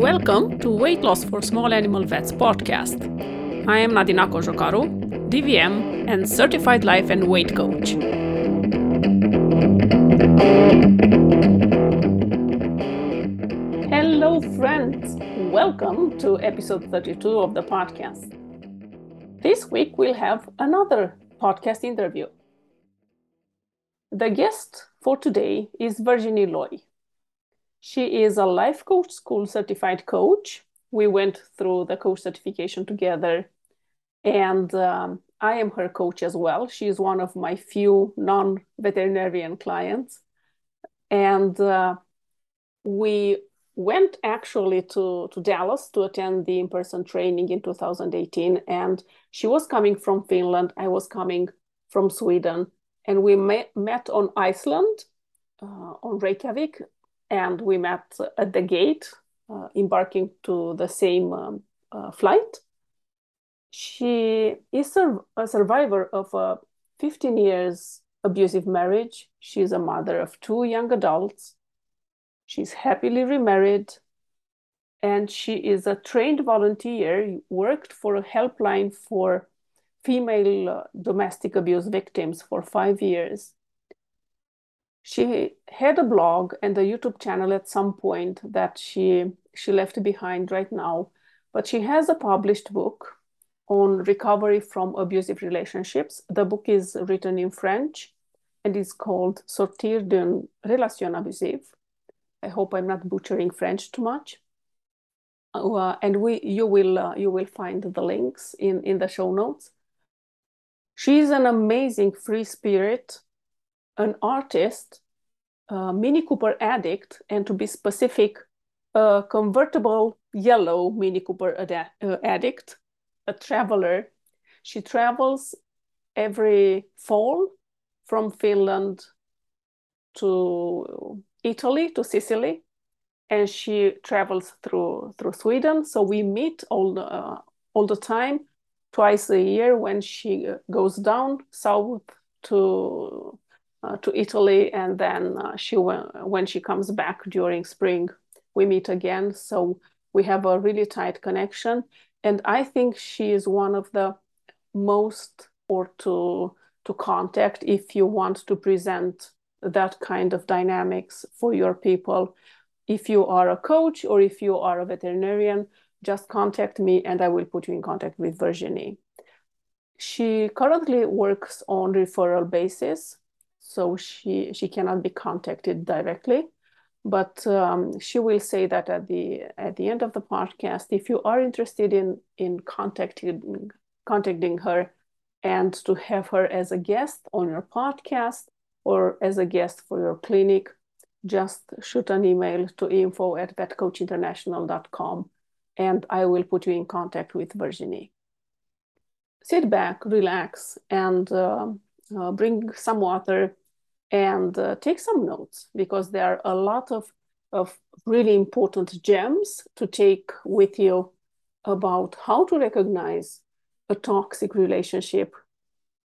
Welcome to Weight Loss for Small Animal Vets podcast. I am Nadina Cojocaru, DVM and certified life and weight coach. Hello, friends. Welcome to episode 32 of the podcast. This week we'll have another podcast interview. The guest for today is Virginie Loy. She is a life coach school certified coach. We went through the coach certification together, and um, I am her coach as well. She is one of my few non veterinarian clients. And uh, we went actually to, to Dallas to attend the in person training in 2018. And she was coming from Finland, I was coming from Sweden. And we met, met on Iceland, uh, on Reykjavik, and we met at the gate, uh, embarking to the same um, uh, flight. She is a, survivor of a 15 years abusive marriage. She's a mother of two young adults. She's happily remarried, and she is a trained volunteer. Worked for a helpline for female uh, domestic abuse victims for five years she had a blog and a YouTube channel at some point that she she left behind right now, but she has a published book on recovery from abusive relationships. The book is written in French and is called Sortir d'une relation abusive. I hope I'm not butchering French too much. Uh, and we you will uh, you will find the links in in the show notes. She's an amazing free spirit an artist, a Mini Cooper addict, and to be specific, a convertible yellow Mini Cooper ad- uh, addict, a traveler. She travels every fall from Finland to Italy, to Sicily, and she travels through through Sweden. So we meet all the, uh, all the time, twice a year when she goes down south to uh, to Italy, and then uh, she when she comes back during spring, we meet again. So we have a really tight connection, and I think she is one of the most or to to contact if you want to present that kind of dynamics for your people. If you are a coach or if you are a veterinarian, just contact me and I will put you in contact with Virginie. She currently works on referral basis so she she cannot be contacted directly. But um, she will say that at the at the end of the podcast if you are interested in in contacting contacting her and to have her as a guest on your podcast or as a guest for your clinic just shoot an email to info at vetcoachinternational.com and i will put you in contact with virginie. Sit back relax and uh, uh, bring some water and uh, take some notes because there are a lot of, of really important gems to take with you about how to recognize a toxic relationship,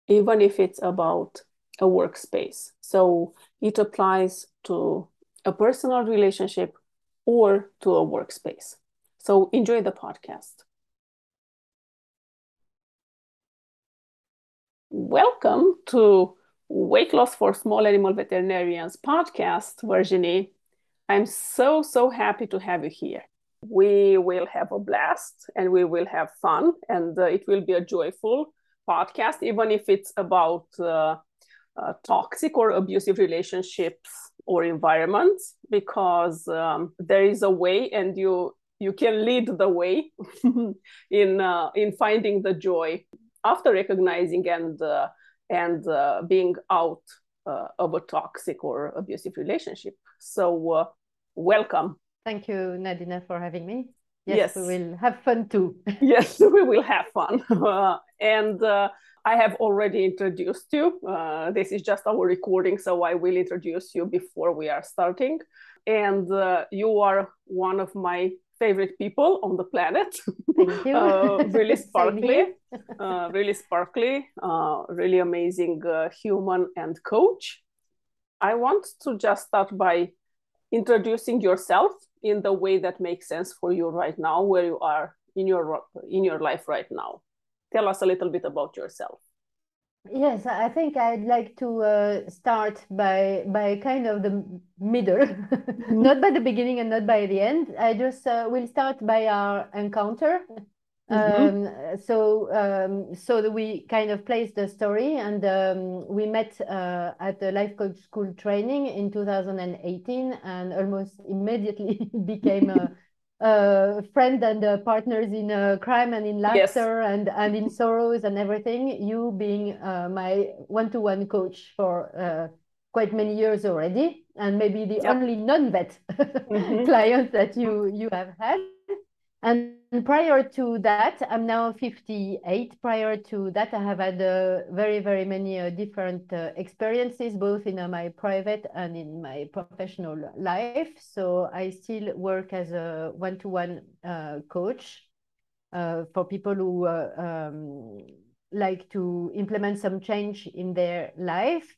even if it's about a workspace. So it applies to a personal relationship or to a workspace. So enjoy the podcast. Welcome to Weight Loss for Small Animal Veterinarians podcast, Virginie. I'm so, so happy to have you here. We will have a blast and we will have fun, and uh, it will be a joyful podcast, even if it's about uh, uh, toxic or abusive relationships or environments, because um, there is a way and you you can lead the way in uh, in finding the joy after recognizing and uh, and uh, being out uh, of a toxic or abusive relationship. So, uh, welcome. Thank you, Nadina, for having me. Yes, yes. we will have fun too. yes, we will have fun. and uh, I have already introduced you. Uh, this is just our recording, so I will introduce you before we are starting. And uh, you are one of my favorite people on the planet. Thank you. uh, really sparkly, uh, really sparkly, uh, really amazing uh, human and coach. I want to just start by introducing yourself in the way that makes sense for you right now, where you are in your in your life right now. Tell us a little bit about yourself. Yes, I think I'd like to uh, start by by kind of the middle, not by the beginning and not by the end. I just uh, will start by our encounter. Mm-hmm. Um, so um, so that we kind of place the story, and um, we met uh, at the life coach school training in 2018, and almost immediately became a uh, friend and uh, partners in uh, crime and in laughter yes. and, and in sorrows and everything. You being uh, my one-to-one coach for uh, quite many years already, and maybe the yep. only non-vet mm-hmm. client that you you have had. And prior to that, I'm now 58. Prior to that, I have had uh, very, very many uh, different uh, experiences, both in uh, my private and in my professional life. So I still work as a one-to-one uh, coach uh, for people who um, like to implement some change in their life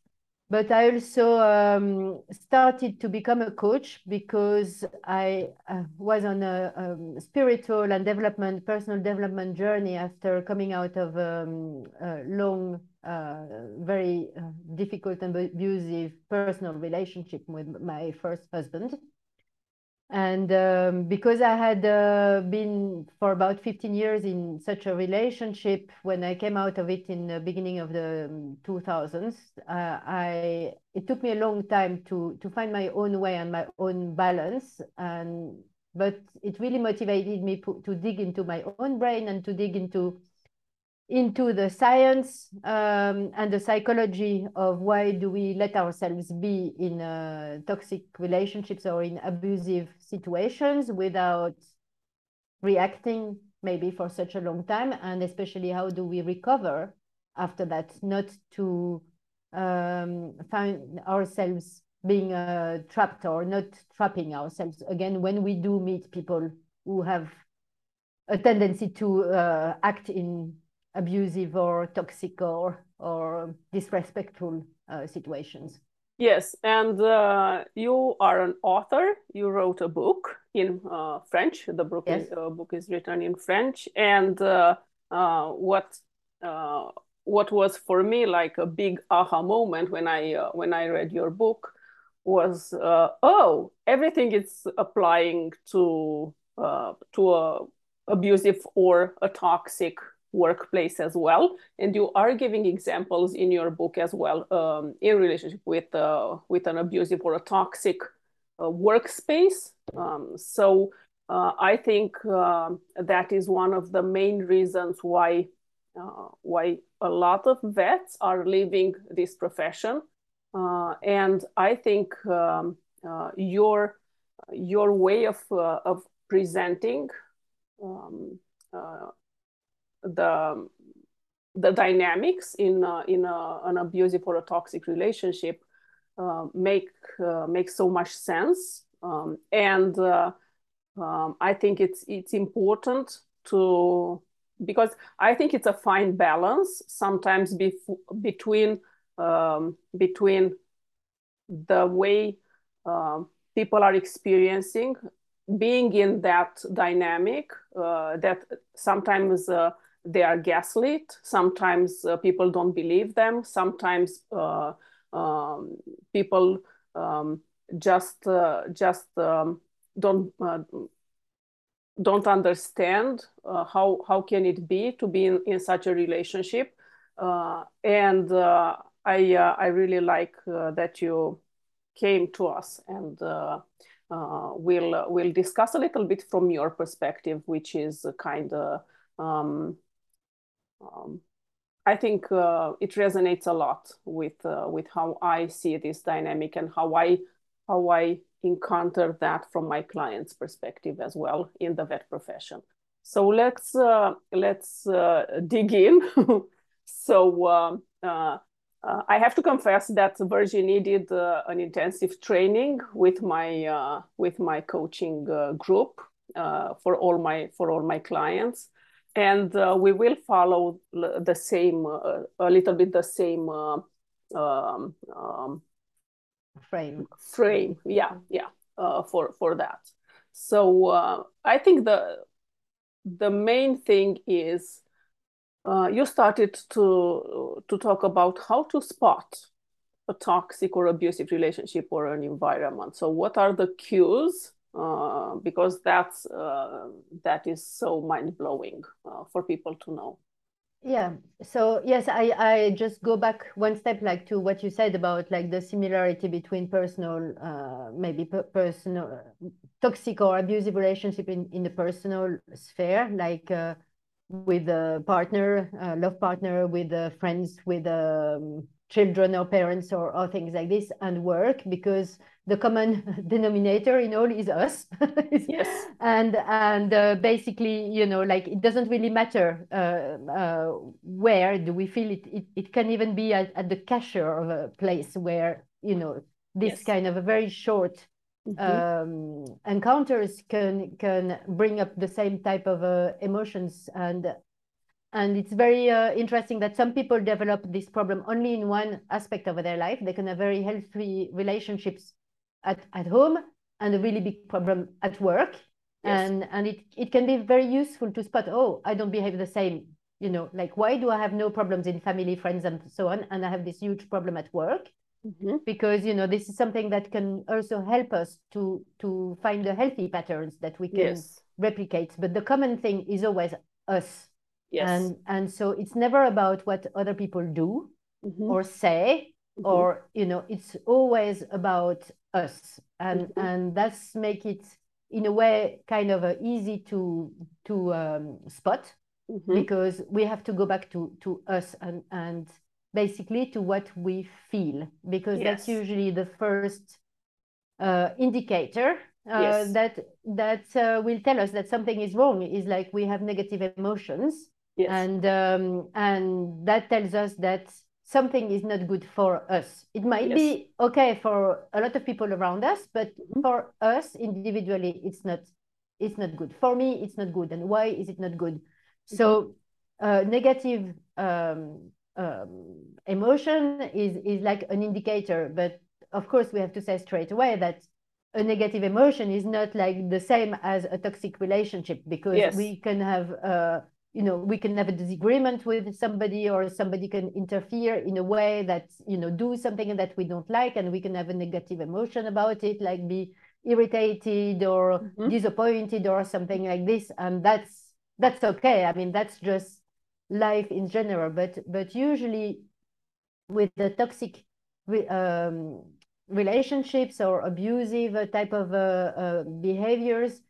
but I also um, started to become a coach because I uh, was on a, um, spiritual and development, personal development journey after coming out of um, a long, uh, very uh, difficult and abusive personal relationship with my first husband and um, because I had uh, been for about 15 years in such a relationship, when I came out of it in the beginning of the 2000s, um, uh, I it took me a long time to to find my own way and my own balance. And but it really motivated me to dig into my own brain and to dig into into the science um, and the psychology of why do we let ourselves be in uh, toxic relationships or in abusive situations without reacting maybe for such a long time? And especially how do we recover after that? Not to um, find ourselves being uh, trapped or not trapping ourselves. Again when we do meet people who have a tendency to uh, act in abusive or toxic or or disrespectful uh, situations. Yes, and uh, you are an author. You wrote a book in uh, French. The book, yes. is, uh, book is written in French. And uh, uh, what what was for me like a big aha moment when I when I read your book was oh everything is applying to to a abusive or a toxic workplace as well. And you are giving examples in your book as well um, in relationship with uh, with an abusive or a toxic uh, workspace. Um, so uh, i think um, that is one of the main reasons why uh, why a lot of vets are leaving this profession. Uh, and i think um, uh, your your way of of presenting um, the the dynamics in uh, in a, an abusive or a toxic relationship uh, make uh, make so much sense, um, and uh, um, I think it's it's important to because I think it's a fine balance sometimes bef- between um, between the way uh, people are experiencing being in that dynamic uh, that sometimes they are gaslit. Sometimes uh, people don't believe them. Sometimes uh, um, people um, just uh, just um, don't uh, don't understand uh, how how can it be to be in, in such a relationship. Uh, and I I really like that you came to us and. we'll we'll discuss a little bit from your perspective, which is kind of um, um, I think uh, it resonates a lot with uh, with how I see this dynamic and how I how I encounter that from my client's perspective as well in the vet profession. So let's uh, let's uh, dig in. so um, uh, uh, I have to confess that Virginie did an intensive training with my with my coaching group for all my for all my clients and uh, we will follow the same uh, a little bit the same uh, um, um, frame frame yeah yeah uh, for for that. So uh, I think the the main thing is uh, you started to to talk about how to spot a toxic or abusive relationship or an environment. So what are the cues? Uh, because that's uh, that is so mind blowing uh, for people to know. Yeah. So yes, I I just go back one step, like to what you said about like the similarity between personal, uh, maybe per personal, toxic or abusive relationship in in the personal sphere, like uh, with a partner, love partner, with friends, with um, children or parents or, or things like this and work because the common denominator in all is us yes and and uh, basically you know like it doesn't really matter uh, uh, where do we feel it, it it can even be at, at the cashier of a place where you know this yes. kind of a very short mm -hmm. um, encounters can can bring up the same type of uh, emotions and and it's very uh, interesting that some people develop this problem only in one aspect of their life. They can have very healthy relationships at, at home and a really big problem at work. Yes. And, and it, it can be very useful to spot, oh, I don't behave the same. You know, like why do I have no problems in family, friends, and so on? And I have this huge problem at work. Mm-hmm. Because you know this is something that can also help us to to find the healthy patterns that we can yes. replicate. But the common thing is always us Yes. And and so it's never about what other people do mm-hmm. or say mm-hmm. or you know it's always about us and mm-hmm. and that's make it in a way kind of uh, easy to to um, spot mm-hmm. because we have to go back to to us and and basically to what we feel because yes. that's usually the first uh, indicator uh, yes. that that uh, will tell us that something is wrong is like we have negative emotions Yes. And um, and that tells us that something is not good for us. It might yes. be okay for a lot of people around us, but mm-hmm. for us individually, it's not it's not good. For me, it's not good. And why is it not good? Mm-hmm. So uh, negative um, um, emotion is is like an indicator, but of course we have to say straight away that a negative emotion is not like the same as a toxic relationship because yes. we can have uh, you know we can have a disagreement with somebody or somebody can interfere in a way that you know do something that we don't like and we can have a negative emotion about it like be irritated or mm-hmm. disappointed or something like this. And that's that's okay. I mean that's just life in general. But but usually with the toxic um, relationships or abusive type of uh, uh, behaviors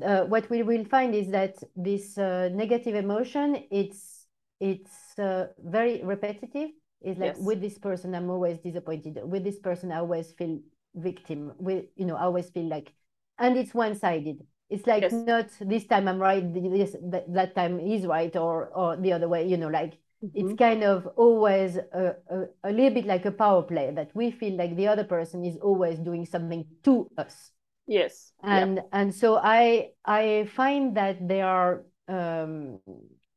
uh, what we will find is that this uh, negative emotion it's it's uh, very repetitive it's like yes. with this person i'm always disappointed with this person i always feel victim with you know i always feel like and it's one-sided it's like yes. not this time i'm right this that, that time he's right or or the other way you know like mm-hmm. it's kind of always a, a, a little bit like a power play that we feel like the other person is always doing something to us yes and yeah. and so i i find that there are um,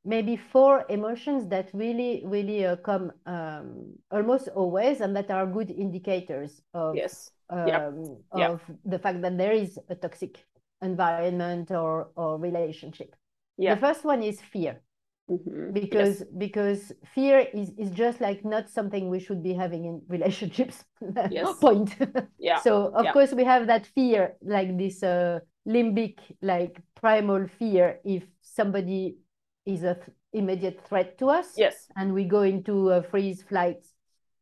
maybe four emotions that really really uh, come um, almost always and that are good indicators of yes um, yeah. of yeah. the fact that there is a toxic environment or or relationship yeah. the first one is fear Mm-hmm. because yes. because fear is is just like not something we should be having in relationships yes. point yeah so of yeah. course we have that fear like this uh, limbic like primal fear if somebody is a th- immediate threat to us yes and we go into a freeze flight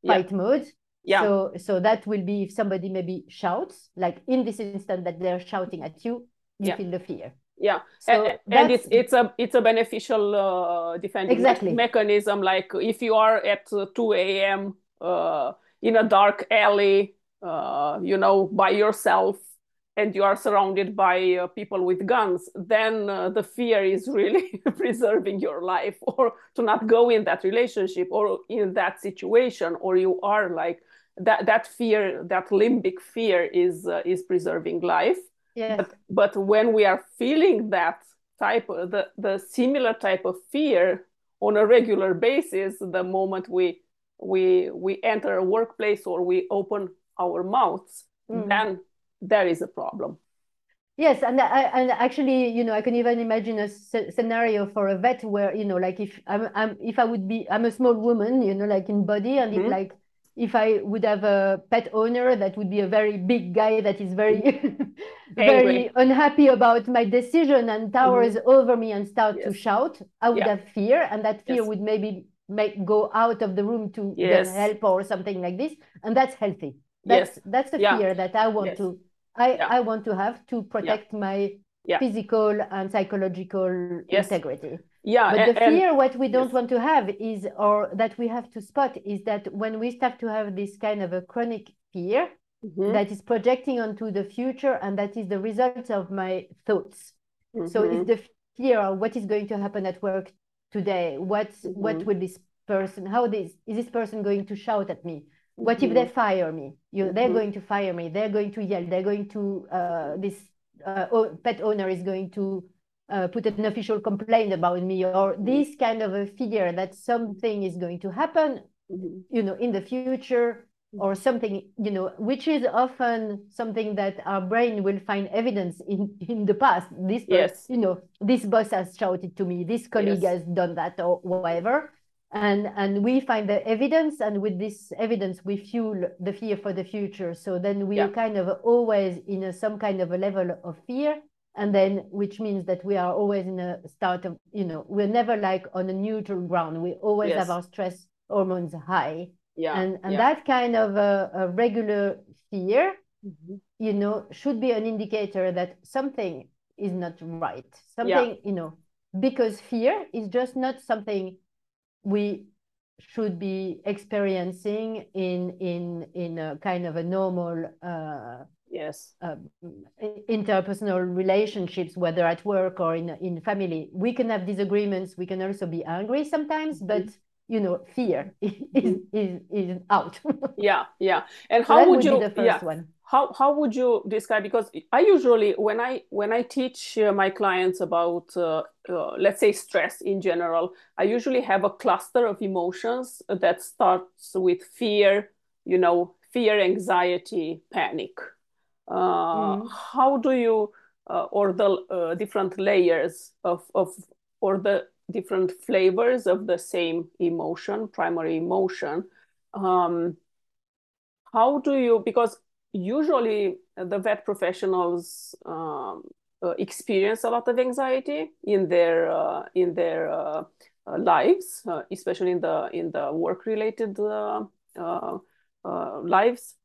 fight yeah. mode yeah so so that will be if somebody maybe shouts like in this instant that they're shouting at you you yeah. feel the fear yeah. So and, and it's it's a it's a beneficial uh, defending exactly. me- mechanism. Like if you are at 2 a.m uh, in a dark alley uh, you know by yourself and you are surrounded by uh, people with guns then uh, the fear is really preserving your life or to not go in that relationship or in that situation or you are like that that fear that limbic fear is uh, is preserving life Yes. But, but when we are feeling that type of the, the similar type of fear on a regular basis, the moment we we we enter a workplace or we open our mouths, mm. then there is a problem. Yes, and I, and actually, you know, I can even imagine a scenario for a vet where, you know, like if I'm, I'm if I would be, I'm a small woman, you know, like in body, and mm-hmm. if like if I would have a pet owner that would be a very big guy that is very very unhappy about my decision and towers mm-hmm. over me and start yes. to shout, I would yeah. have fear, and that fear yes. would maybe make go out of the room to yes. get help or something like this, and that's healthy. That's yes. that's the yeah. fear that I want to I, yeah. I want to have to protect my physical and psychological integrity. Yeah. But and, the fear, and, what we don't yes. want to have is, or that we have to spot, is that when we start to have this kind of a chronic fear mm-hmm. that is projecting onto the future, and that is the result of my thoughts. Mm-hmm. So it's the fear of what is going to happen at work today. What mm-hmm. what will this person? How this is this person going to shout at me? What mm-hmm. if they fire me? You, they're mm-hmm. going to fire me. They're going to yell. They're going to uh, this uh, pet owner is going to uh, put an official complaint about me, or mm-hmm. this kind of a fear that something is going to happen, mm-hmm. you know, in the future, or something, you know, which is often something that our brain will find evidence in in the past. This, yes. you know, this boss has shouted to me. This colleague yes. has done that, or whatever and and we find the evidence and with this evidence we fuel the fear for the future so then we yeah. are kind of always in a, some kind of a level of fear and then which means that we are always in a start of you know we're never like on a neutral ground we always yes. have our stress hormones high yeah and and yeah. that kind of a, a regular fear mm-hmm. you know should be an indicator that something is not right something yeah. you know because fear is just not something we should be experiencing in in in a kind of a normal uh, yes. uh, interpersonal relationships whether at work or in in family. We can have disagreements we can also be angry sometimes mm-hmm. but you know fear is is, is, is out. Yeah yeah. And how so would, would you yeah. one. how how would you describe because i usually when i when i teach uh, my clients about uh, uh, let's say stress in general i usually have a cluster of emotions that starts with fear you know fear anxiety panic mm. how do you uh, or the uh, different layers of of or the different flavors of the same emotion primary emotion um, how do you because usually the vet professionals um, uh, experience a lot of anxiety in their uh, in their uh, uh lives, uh, especially in the in the work related uh, lives.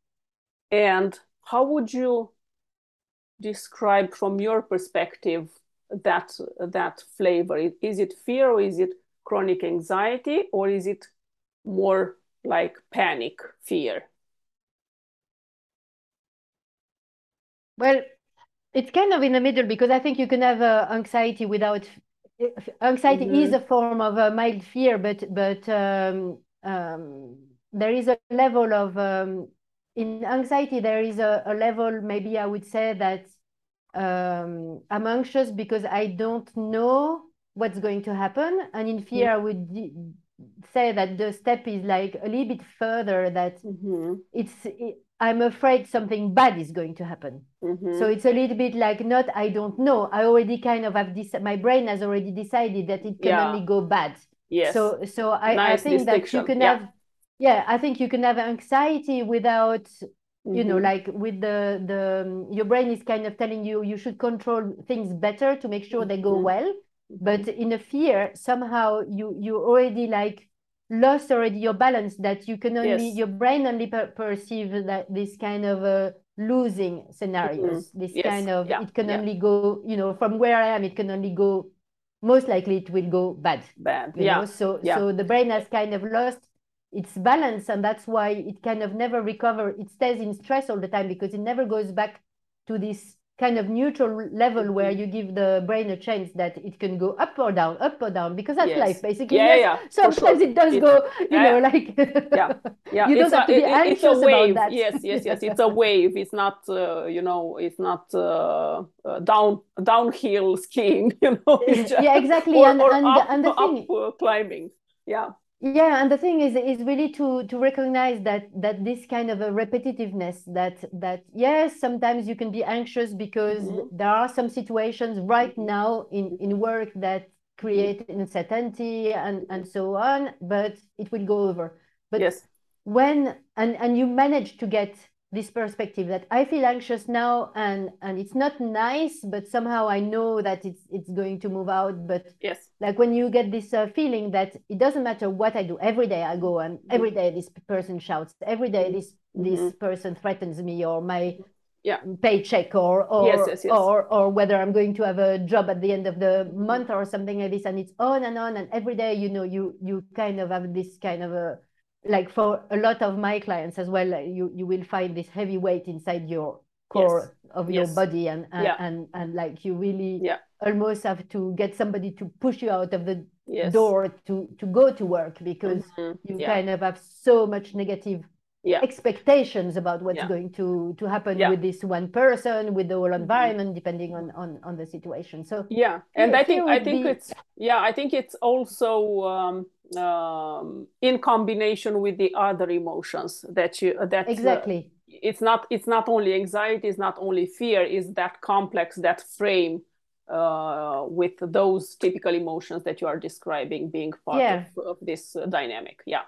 And how would you describe from your perspective that that flavor? Is it fear or is it chronic anxiety or is it more like panic fear? Well, it's kind of in the middle because I think you can have uh, anxiety without anxiety mm-hmm. is a form of uh, mild fear, but but um, um, there is a level of um, in anxiety there is a, a, level maybe I would say that um, I'm anxious because I don't know what's going to happen, and in fear mm-hmm. I would say that the step is like a little bit further that mm-hmm. it's it, I'm afraid something bad is going to happen. Mm-hmm. So it's a little bit like not I don't know. I already kind of have this. My brain has already decided that it can yeah. only go bad. Yes. So so I, nice I think that you can yeah. have yeah I think you can have anxiety without mm-hmm. you know mm-hmm. like with the the your brain is kind of telling you you should control things better to make sure they go mm-hmm. well. But mm-hmm. in a fear somehow you you already like lost already your balance that you can only yes. your brain only per- perceive that this kind of uh, losing scenarios mm-hmm. this yes. kind of yeah. it can yeah. only go you know from where i am it can only go most likely it will go bad bad yeah know? so yeah. so the brain has kind of lost its balance and that's why it kind of never recover it stays in stress all the time because it never goes back to this kind of neutral level where you give the brain a chance that it can go up or down, up or down, because that's yes. life basically. Yeah, yes, yeah, Sometimes sure. it does it, go, you yeah, know, like yeah, yeah. you don't it's have a, to be it, anxious it's a wave. about that. Yes, yes, yes. It's a wave. It's not, uh, you know, it's not uh, uh, down downhill skiing. You know. Just, yeah, exactly. Or, and, or and, up, and the thing, up, climbing. Yeah yeah and the thing is is really to to recognize that that this kind of a repetitiveness that that yes sometimes you can be anxious because mm-hmm. there are some situations right now in in work that create uncertainty and and so on but it will go over. But yes. when and and you manage to get this perspective that I feel anxious now and and it's not nice, but somehow I know that it's it's going to move out. But yes, like when you get this uh, feeling that it doesn't matter what I do, every day I go and mm-hmm. every day this person shouts, every day this this mm-hmm. person threatens me or my yeah. paycheck or or yes, yes, yes. or or whether I'm going to have a job at the end of the month or something like this, and it's on and on and every day you know you you kind of have this kind of a like for a lot of my clients as well, you you will find this heavy weight inside your core yes. of your body and and, yeah. and and like you really yeah. almost have to get somebody to push you out of the yes. door to to go to work because mm-hmm. you yeah. kind of have so much negative expectations about what's going to to happen with this one person with the whole mm-hmm. environment mm-hmm. depending on, on on the situation so yeah and i think i think be... it's yeah i think it's also um um, in combination with the other emotions that you that uh, exactly. uh, it's not it's not only anxiety it's not only fear is that complex that frame uh, with those typical emotions that you are describing being part yeah. of, of, this uh, dynamic. Yeah.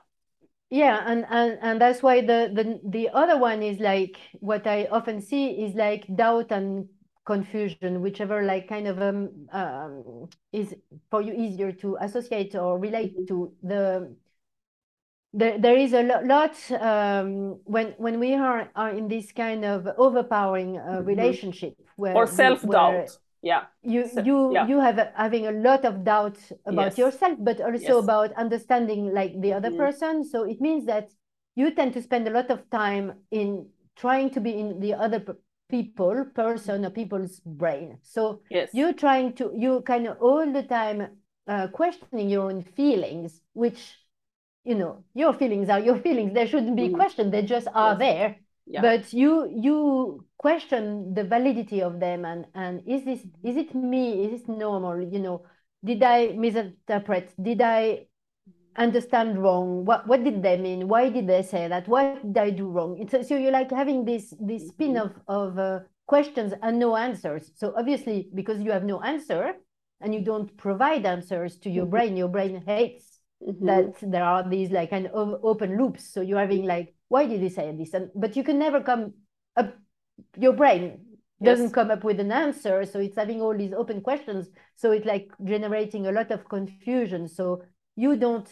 Yeah and, and and that's why the, the the other one is like what i often see is like doubt and confusion, whichever like kind of um, um, is for you easier to associate or relate mm-hmm. to the there, there is a lot um, when when we are, are in this kind of overpowering uh, mm-hmm. relationship where or self-doubt yeah you you yeah. you have a, having a lot of doubt about yes. yourself but also yes. about understanding like the other mm-hmm. person so it means that you tend to spend a lot of time in trying to be in the other people person or people's brain so yes. you're trying to you kind of all the time uh, questioning your own feelings which you know your feelings are your feelings they shouldn't be mm. questioned they just are yes. there yeah. but you you question the validity of them and and is this is it me is this normal you know did i misinterpret did i understand wrong? What what did they mean? Why did they say that? What did i do wrong? It's, so you're like having this this spin of of uh, questions and no answers. So obviously because you have no answer and you don't provide answers to your mm-hmm. brain your brain hates mm-hmm. that there are these like kind of open loops. So you're having like why did he say this? And but you can never come up your brain doesn't yes. come up with an answer. So it's having all these open questions. So it's like generating a lot of confusion. So you don't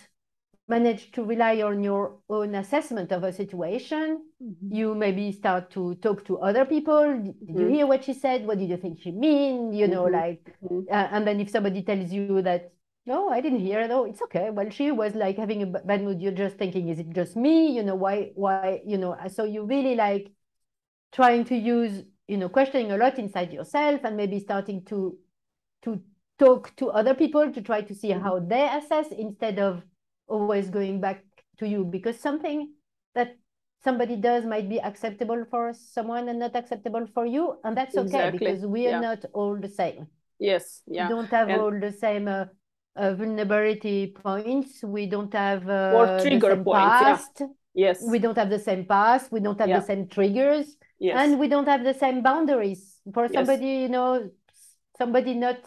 manage to rely on your own assessment of a situation mm-hmm. you maybe start to talk to other people did mm-hmm. you hear what she said what did you think she mean you know mm-hmm. like mm-hmm. uh, and then if somebody tells you that no i didn't hear no it's okay well she was like having a bad mood you're just thinking is it just me you know why why you know so you really like trying to use you know questioning a lot inside yourself and maybe starting to to talk to other people to try to see mm-hmm. how they assess instead of always going back to you because something that somebody does might be acceptable for someone and not acceptable for you and that's okay exactly. because we are yeah. not all the same yes yeah we don't have and... all the same uh, uh, vulnerability points we don't have uh, or trigger points past. Yeah. yes we don't have the same past we don't have yeah. the same triggers yes. and we don't have the same boundaries for somebody yes. you know somebody not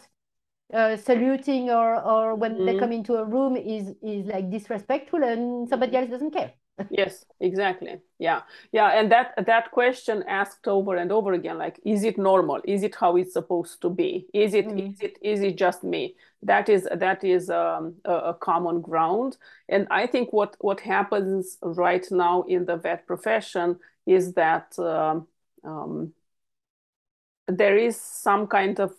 uh, saluting or or when mm-hmm. they come into a room is is like disrespectful and somebody else doesn't care. Yes exactly. Yeah. Yeah and that that question asked over and over again like is it normal? Is it how it's supposed to be? Is it mm. is it is it just me? That is that is um, a, a, common ground. And i think what what happens right now in the vet profession is that um, um, there is some kind of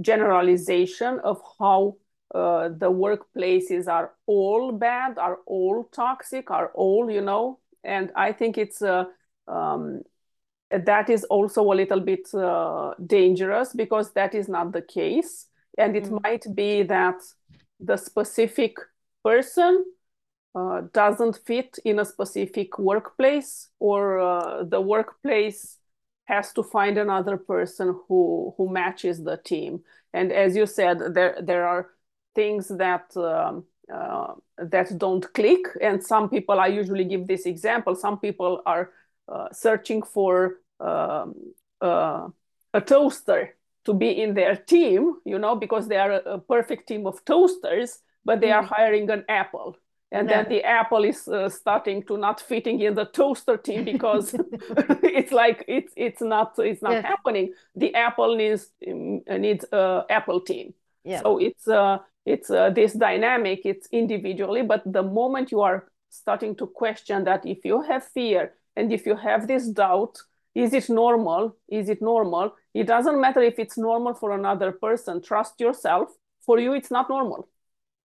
generalization of how uh, the workplaces are all bad, are all toxic, are all, you know, and I think it's uh, um, that is also a little bit uh, dangerous because that is not the case. And it mm. might be that the specific person uh, doesn't fit in a specific workplace or uh, the workplace has to find another person who who matches the team and as you said there there are things that um, uh, that don't click. And some people, I usually give this example. Some people are uh, searching for um, uh, a toaster to be in their team, you know, because they are a, a perfect team of toasters, but they mm. are hiring an Apple and yeah. then the apple is uh, starting to not fitting in the toaster team because it's like it's it's not it's not yeah. happening. The apple needs um, needs uh, apple team yeah. so it's uh it's uh, this dynamic it's individually but the moment you are starting to question that if you have fear and if you have this doubt is it normal? Is it normal? It doesn't matter if it's normal for another person. Trust yourself. For you it's not normal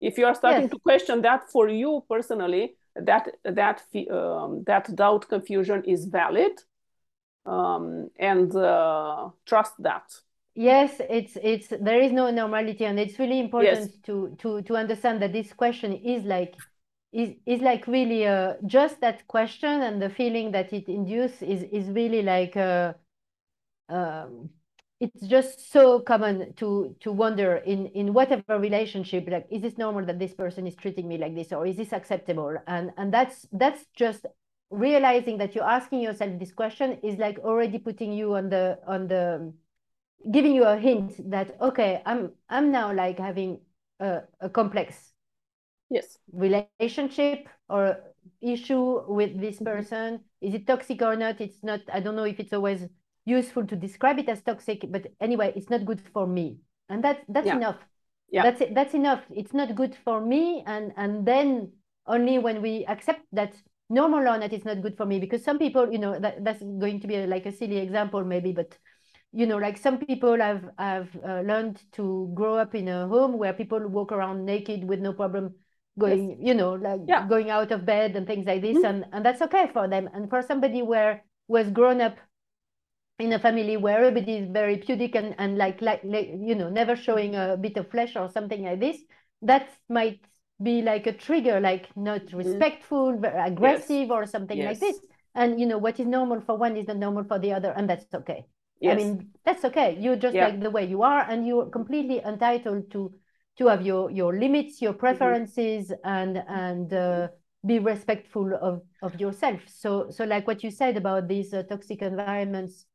if you are starting yes. to question that for you personally that that um, that doubt confusion is valid um, and uh, trust that yes it's it's there is no normality and it's really important yes. to to to understand that this question is like is is like really uh, just that question and the feeling that it induces is is really like uh, um, it's just so common to to wonder in in whatever relationship like is this normal that this person is treating me like this or is this acceptable? And and that's that's just realizing that you're asking yourself this question is like already putting you on the on the giving you a hint that okay i'm i'm now like having a, a complex yes. relationship or issue with this mm-hmm. person. Is it toxic or not? It's not i don't know if it's always useful to describe it as toxic but anyway it's not good for me and that that's yeah. enough yeah that's it that's enough it's not good for me and and then only when we accept that normal or not it's not good for me because some people you know that that's going to be a, like a silly example maybe but you know like some people have have uh, learned to grow up in a home where people walk around naked with no problem going yes. you know like yeah. going out of bed and things like this mm-hmm. and and that's okay for them and for somebody where was grown up in a family where everybody is very pudic and, and like, like, like you know never showing a bit of flesh or something like this that might be like a trigger like not mm-hmm. respectful mm. aggressive yes. or something yes. like this and you know what is normal for one is not normal for the other and that's okay yes. i mean that's okay you're just yeah. like the way you are and you're completely entitled to to have your your limits your mm-hmm. preferences mm-hmm. and and uh, be respectful of of yourself so so like what you said about these uh, toxic environments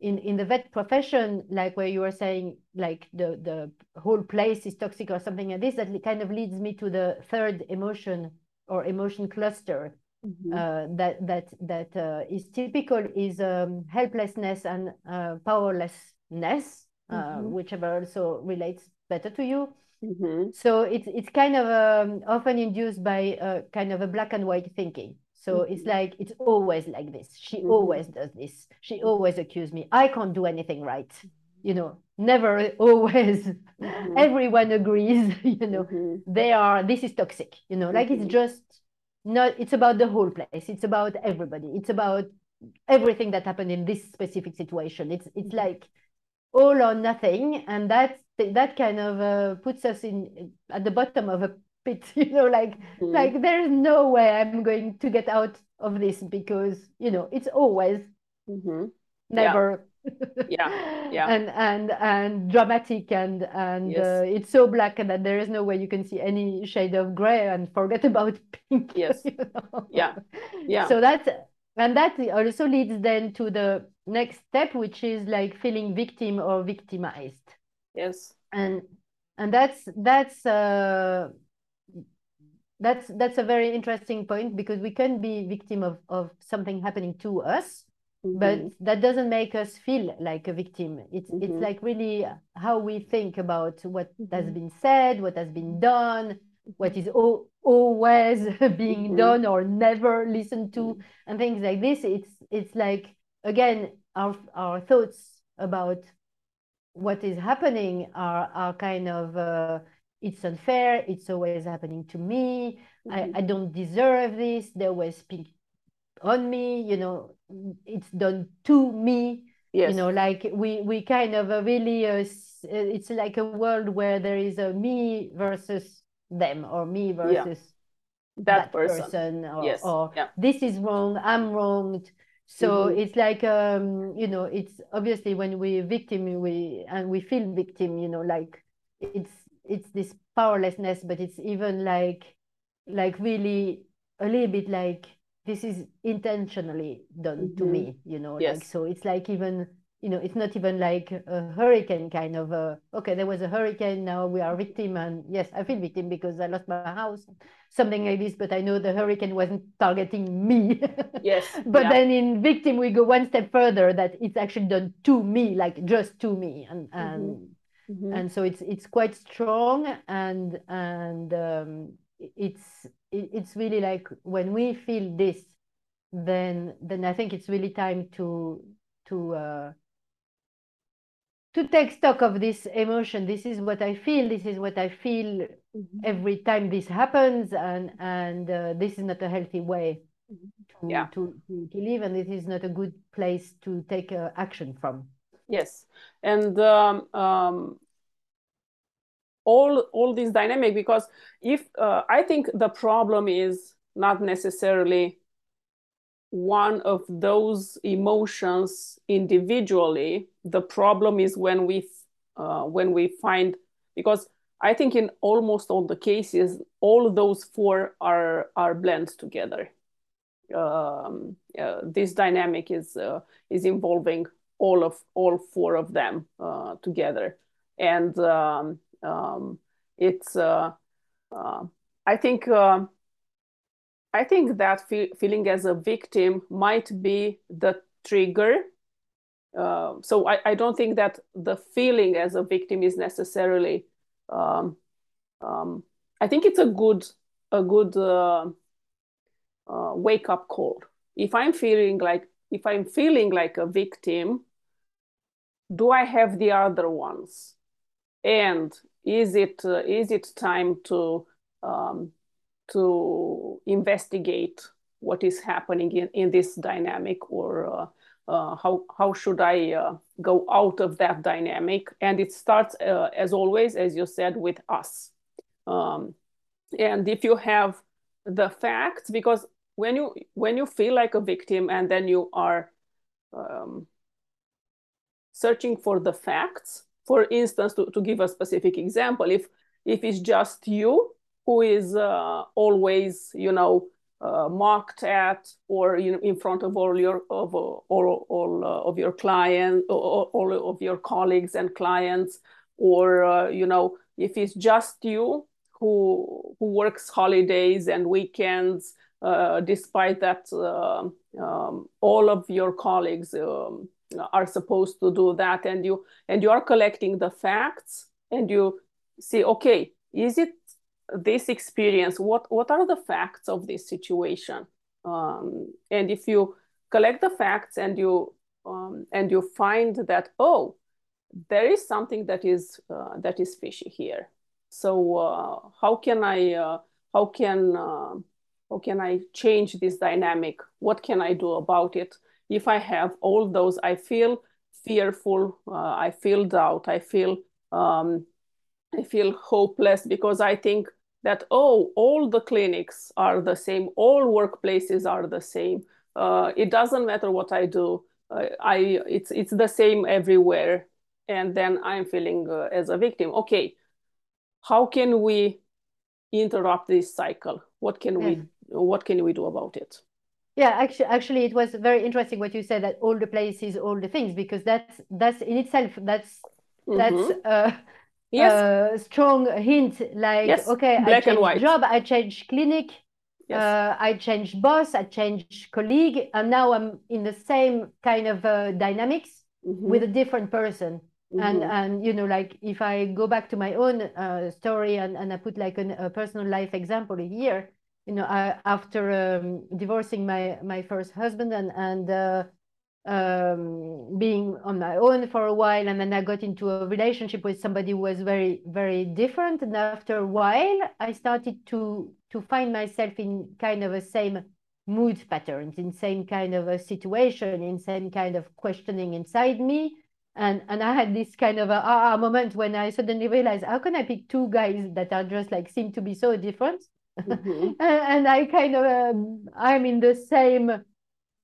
in in the vet profession like where you were saying like the the whole place is toxic or something like this that kind of leads me to the third emotion or emotion cluster mm-hmm. uh, that that that uh, is typical is um, helplessness and uh, powerlessness uh, mm-hmm. whichever also relates better to you mm-hmm. so it's it's kind of um, often induced by uh, kind of a black and white thinking so mm-hmm. it's like it's always like this. She mm-hmm. always does this. She mm-hmm. always accuses me. I can't do anything right. You know, never always. Mm-hmm. Everyone agrees. You know, mm-hmm. they are. This is toxic. You know, like it's mm-hmm. just not. It's about the whole place. It's about everybody. It's about everything that happened in this specific situation. It's it's like all or nothing, and that that kind of uh, puts us in at the bottom of a pit you know like mm-hmm. like there's no way i'm going to get out of this because you know it's always mm-hmm. never yeah. yeah and and and dramatic and and yes. uh, it's so black that there is no way you can see any shade of gray and forget about pink yes you know? yeah yeah so that's and that also leads then to the next step which is like feeling victim or victimized yes and and that's that's uh that's that's a very interesting point because we can be victim of, of something happening to us mm-hmm. but that doesn't make us feel like a victim it's mm-hmm. it's like really how we think about what mm-hmm. has been said what has been done what is o- always being mm-hmm. done or never listened to mm-hmm. and things like this it's it's like again our our thoughts about what is happening are are kind of uh, it's unfair it's always happening to me mm-hmm. I, I don't deserve this they always speak on me you know it's done to me yes. you know like we we kind of a really uh, it's like a world where there is a me versus them or me versus yeah. that, that, person, person or, yes. or yeah. this is wrong i'm wronged so mm-hmm. it's like um you know it's obviously when we victim we and we feel victim you know like it's it's this powerlessness but it's even like like really a little bit like this is intentionally done mm-hmm. to me you know yes. like so it's like even you know it's not even like a hurricane kind of a okay there was a hurricane now we are victim and yes i feel victim because i lost my house something like this but i know the hurricane wasn't targeting me yes but yeah. then in victim we go one step further that it's actually done to me like just to me and and mm-hmm. Mm-hmm. and so it's it's quite strong and and um, it's it's really like when we feel this then then i think it's really time to to uh, to take stock of this emotion this is what i feel this is what i feel mm-hmm. every time this happens and and uh, this is not a healthy way to, yeah. to, to, to live and it is not a good place to take uh, action from yes. And um, um, all all this dynamic because if uh, i think the problem is not necessarily one of those emotions individually. The problem is when we uh, when we find because i think in almost all the cases all those four are are blend together. Um, uh, this dynamic is uh, is involving all of all four of them uh, together and um, um, it's uh, uh, i think um, I think that fe- feeling as a victim might be the trigger. Uh, so I, I don't think that the feeling as a victim is necessarily. Um, um, I think it's a good a good uh, uh, wake up call. If I'm feeling like if I'm feeling like a victim, do I have the other ones? And is it uh, is it time to um, to investigate what is happening in, in this dynamic or uh, uh, how, how should I uh, go out of that dynamic? And it starts, uh, as always, as you said, with us. Um, and if you have the facts, because when you when you feel like a victim and then you are um, searching for the facts, for instance, to, to give a specific example, if if it's just you who is uh, always, you know, uh, mocked at or you know, in front of all your of all, all uh, of your clients, all, all, of your colleagues and clients, or uh, you know, if it's just you who who works holidays and weekends, uh, despite that uh, um, all of your colleagues um, are supposed to do that, and you and you are collecting the facts, and you see, okay, is it this experience what what are the facts of this situation? Um, and if you collect the facts and you um, and you find that oh there is something that is uh, that is fishy here. So uh, how can i uh, how can uh, how can i change this dynamic? What can i do about it if i have all those i feel fearful uh, i feel doubt i feel um, i feel hopeless because i think that oh all the clinics are the same all workplaces are the same. Uh, it doesn't matter what i do uh, i it's it's the same everywhere. And then i'm feeling uh, as a victim. Okay how can we interrupt this cycle? What can yeah. we what can we do about it yeah actually actually it was very interesting what you said that all the places all the things because that's that's in itself that's that's mm-hmm. uh yes. uh, strong hint like yes. okay Black i change job i change clinic yes. uh, i change boss i change colleague and now i'm in the same kind of uh, dynamics mm-hmm. with a different person mm-hmm. and and you know like if i go back to my own uh, story and, and i put like an, a personal life example here you know I, after um, divorcing my my first husband and and uh, um, being on my own for a while and then I got into a relationship with somebody who was very very different. And after a while I started to to find myself in kind of a same mood patterns in same kind of a situation in same kind of questioning inside me. And and I had this kind of a ah moment when I suddenly realized how can I pick two guys that are just like seem to be so different mm-hmm. and, and, I kind of um, I'm in the same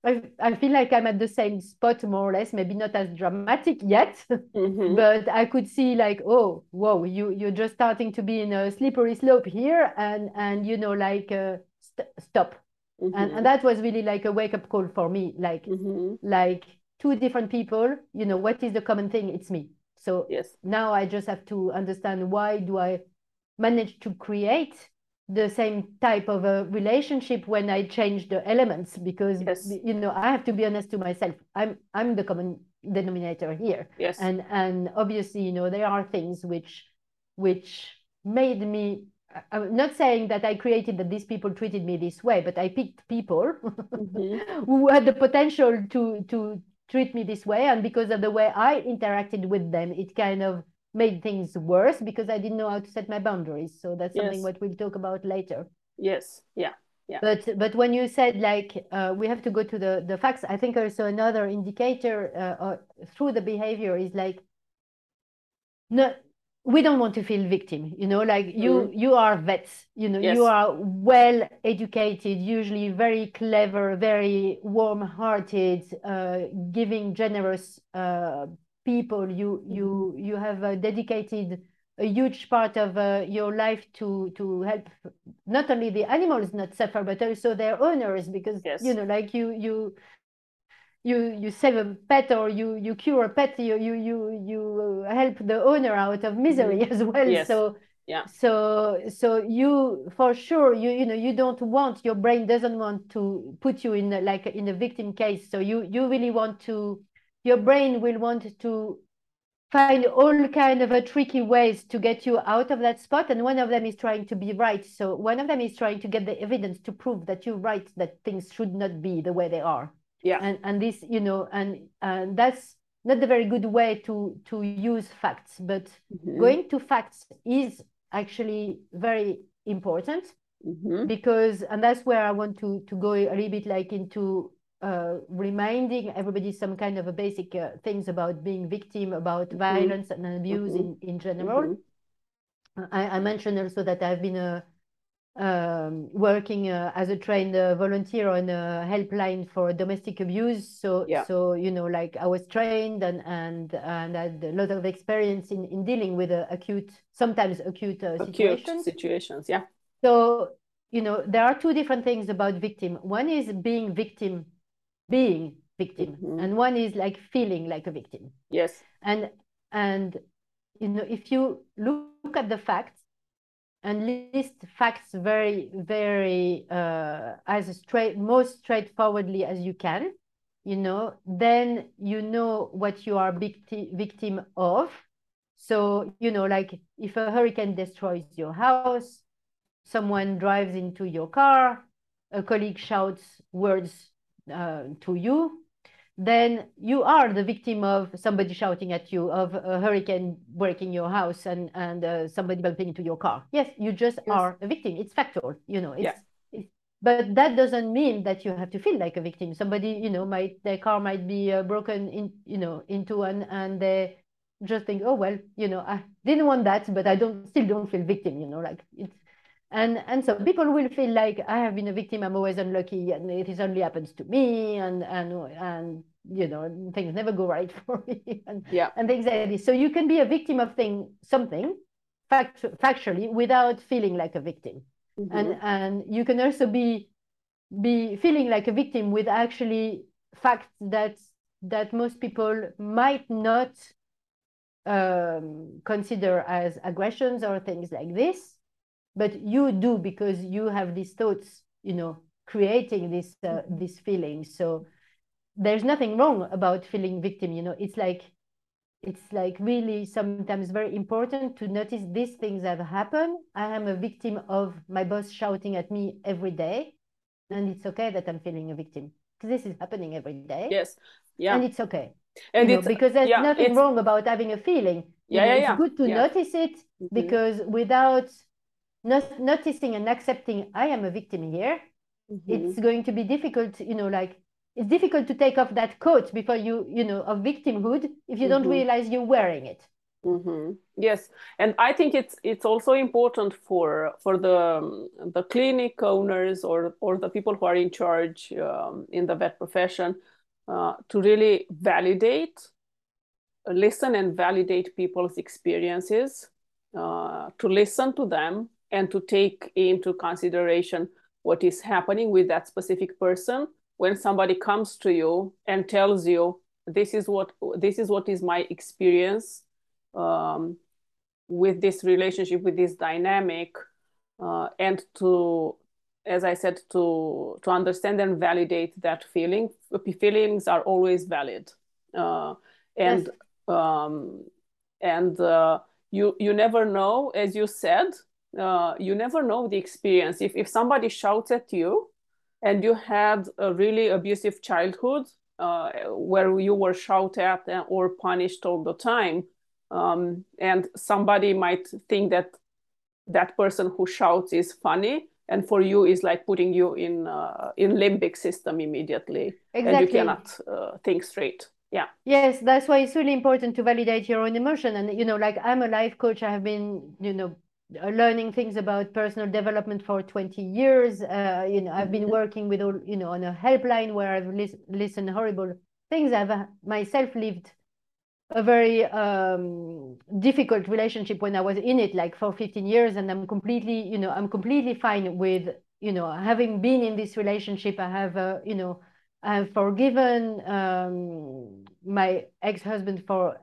I, I feel like I'm at the same spot more or less, maybe not as dramatic yet, Mhm. but I could see like, oh, whoa, you you're just starting to be in a slippery slope here, and and you know like uh, st stop, and Mhm. and that was really like a wake up call for me, like Mhm. like two different people, you know, what is the common thing? It's me. So Yes. now I just have to understand why do I manage to create the same type of a relationship when I change the elements because Yes. you know I have to be honest to myself. I'm I'm the common denominator here. Yes. And and obviously, you know, there are things which which made me I'm not saying that I created that these people treated me this way, but I picked people Mhm. who had the potential to to treat me this way and because of the way i interacted with them it kind of made things worse because i didn't know how to set my boundaries so that's something Yes. what we'll talk about later Yes. Yeah. Yeah. But but when you said like uh, we have to go to the the facts i think also another indicator uh, uh, through the behavior is like no we don't want to feel victim you know like you Mhm. you are vets you know Yes. you are well educated usually very clever very warm hearted uh, giving generous uh, people you you you have uh, dedicated a huge part of uh, your life to to help not only the animals not suffer but also their owners because Yes. you know like you you you you save a pet or you you cure a pet you you you you help the owner out of misery as well Mm-hmm. Yes. so Yeah. so so you for sure you you know you don't want your brain doesn't want to put you in a, like in a victim case so you you really want to your brain will want to find all kind of a tricky ways to get you out of that spot and one of them is trying to be right so one of them is trying to get the evidence to prove that you're right that things should not be the way they are Yeah. and and this you know and and that's not the very good way to to use facts but Mhm. going to facts is actually very important Mhm. because and that's where i want to to go a little bit like into uh, reminding everybody some kind of a basic uh, things about being victim about Mhm. violence and abuse Mhm. in in general Mhm. I, I mentioned also that I've been uh, um, working uh, as a trained uh, volunteer on a helpline for domestic abuse. So, Yeah. so you know, like I was trained and and and had a lot of experience in in dealing with uh, acute, sometimes acute, uh, Acute situations. situations. Yeah. So, you know, there are two different things about victim. One is being victim, being victim, Mhm. and one is like feeling like a victim Yes. and and you know if you look at the facts and list facts very very uh, as straight most straightforwardly as you can you know then you know what you are victi- victim of so you know like if a hurricane destroys your house someone drives into your car a colleague shouts words uh, to you then you are the victim of somebody shouting at you, of a hurricane breaking your house and and uh, somebody bumping into your car. Yes, you just Yes. are a victim. It's factual, you know. It's, Yeah. it's but that doesn't mean that you have to feel like a victim. Somebody, you know, might their car might be uh, broken in, you know, into and and they just think, oh well, you know, I didn't want that, but I don't still don't feel victim, you know, like it's and and so people will feel like I have been a victim, I'm always unlucky, and it is only happens to me, and and and you know things never go right for me, and Yeah. and things like this. So you can be a victim of thing something, fact, factually, without feeling like a victim, and Mhm. and you can also be be feeling like a victim with actually facts that that most people might not um, consider as aggressions or things like this, but you do because you have these thoughts, you know, creating this uh, this feeling. So there's nothing wrong about feeling victim. You know, it's like it's like really sometimes very important to notice these things have happened. I am a victim of my boss shouting at me every day, and it's okay that I'm feeling a victim because this is happening every day, Yes. Yeah. and it's okay And you know, it's because there's yeah, nothing it's- wrong about having a feeling. You Yeah, know, yeah, it's yeah, good to yeah. notice it Mhm. because without not noticing and accepting I am a victim here, Mhm. it's going to be difficult, you know, like it's difficult to take off that coat before you, you know, of victimhood if you don't Mhm. realize you're wearing it. Mm-hmm. Yes, and I think it's it's also important for for the um, the clinic owners or or the people who are in charge um, in the vet profession uh, to really validate, listen and validate people's experiences, uh, to listen to them and to take into consideration what is happening with that specific person when somebody comes to you and tells you this is what this is what is my experience um, with this relationship, with this dynamic, uh, and to, as I said, to to understand and validate that feeling. Feelings are always valid, uh, and yes. um, and uh, you you never know, as you said, uh, you never know the experience. If if somebody shouts at you, and you had a really abusive childhood uh, where you were shouted at or punished all the time um, and somebody might think that that person who shouts is funny and for you is like putting you in uh, in limbic system immediately. Exactly. and you cannot uh, think straight. Yeah. Yes that's why it's really important to validate your own emotion. And you know like i'm a life coach. I have been you know learning things about personal development for 20 years uh, you know i've been mm-hmm. working with all you know on a helpline where i've lis- listened horrible things i've uh, myself lived a very um, difficult relationship when I was in it, like for 15 years, and I'm completely, you know, I'm completely fine with, you know, having been in this relationship. I have, uh, you know, I have forgiven um, my ex-husband for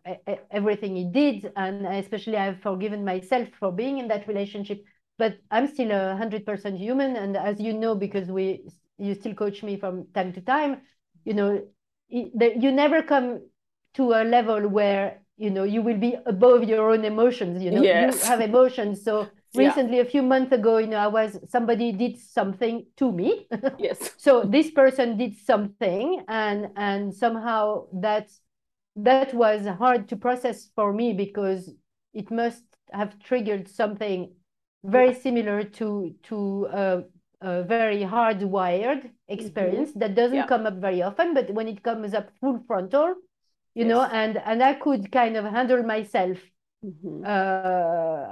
everything he did, and especially I've forgiven myself for being in that relationship. But I'm still a hundred percent human, and as you know, because we, you still coach me from time to time, you know, you never come to a level where you know you will be above your own emotions you know yes. you have emotions so recently yeah. a few months ago you know i was somebody did something to me yes so this person did something and and somehow that that was hard to process for me because it must have triggered something very similar to to a, a very hardwired experience mm-hmm. that doesn't yeah. come up very often but when it comes up full frontal you yes. know and and i could kind of handle myself mm-hmm. uh,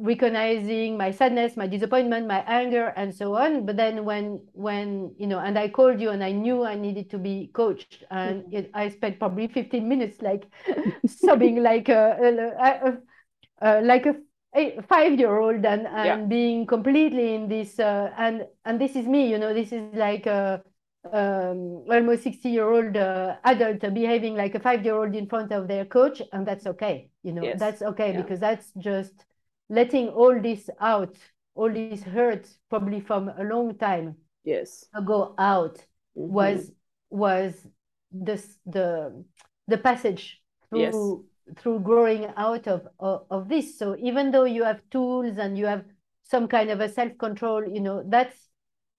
recognizing my sadness my disappointment my anger and so on but then when when you know and i called you and i knew i needed to be coached and mm-hmm. it, i spent probably 15 minutes like sobbing like a, a, a, a like a five year old and and yeah. being completely in this uh, and and this is me you know this is like a um, almost 60 year old uh, adult behaving like a five year old in front of their coach and that's okay you know yes. that's okay yeah. because that's just letting all this out all this hurt probably from a long time yes ago out mm-hmm. was was this the the passage through yes. through growing out of, of of this so even though you have tools and you have some kind of a self control you know that's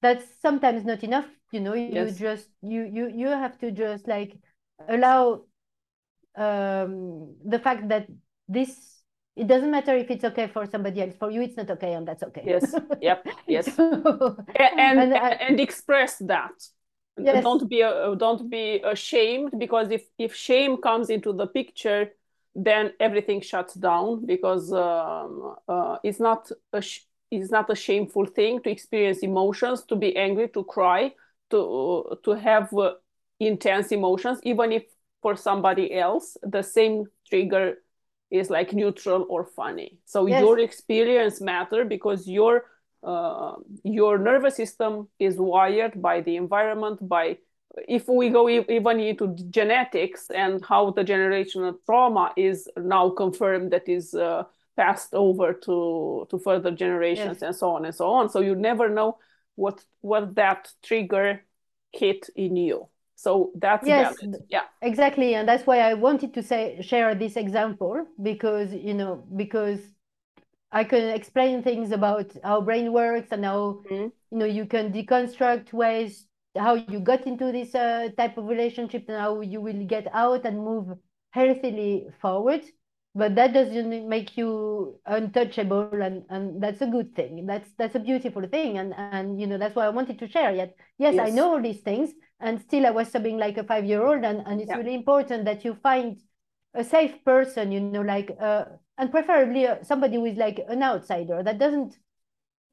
that's sometimes not enough you know you yes. just you you you have to just like allow um the fact that this it doesn't matter if it's okay for somebody else for you it's not okay and that's okay. Yes. Yep. Yes. So, and and, I, and, express that. Yes. don't be uh, don't be ashamed because if if shame comes into the picture then everything shuts down because um, uh, it's not a it's not a shameful thing to experience emotions to be angry to cry to to have uh, intense emotions even if for somebody else the same trigger is like neutral or funny so yes. your experience matter because your uh, your nervous system is wired by the environment by if we go e- even into genetics and how the generational trauma is now confirmed that is uh, passed over to to further generations yes. and so on and so on so you never know what what that trigger hit in you so that's yes valid. yeah exactly and that's why i wanted to say share this example because you know because i can explain things about how brain works and how mm-hmm. you know you can deconstruct ways how you got into this uh, type of relationship and how you will get out and move healthily forward but that doesn't make you untouchable and, and that's a good thing that's that's a beautiful thing and and you know that's why i wanted to share yet yes, yes. i know all these things and still i was sobbing like a five year old and, and it's yeah. really important that you find a safe person, you know, like, uh, and preferably uh, somebody who is like an outsider that doesn't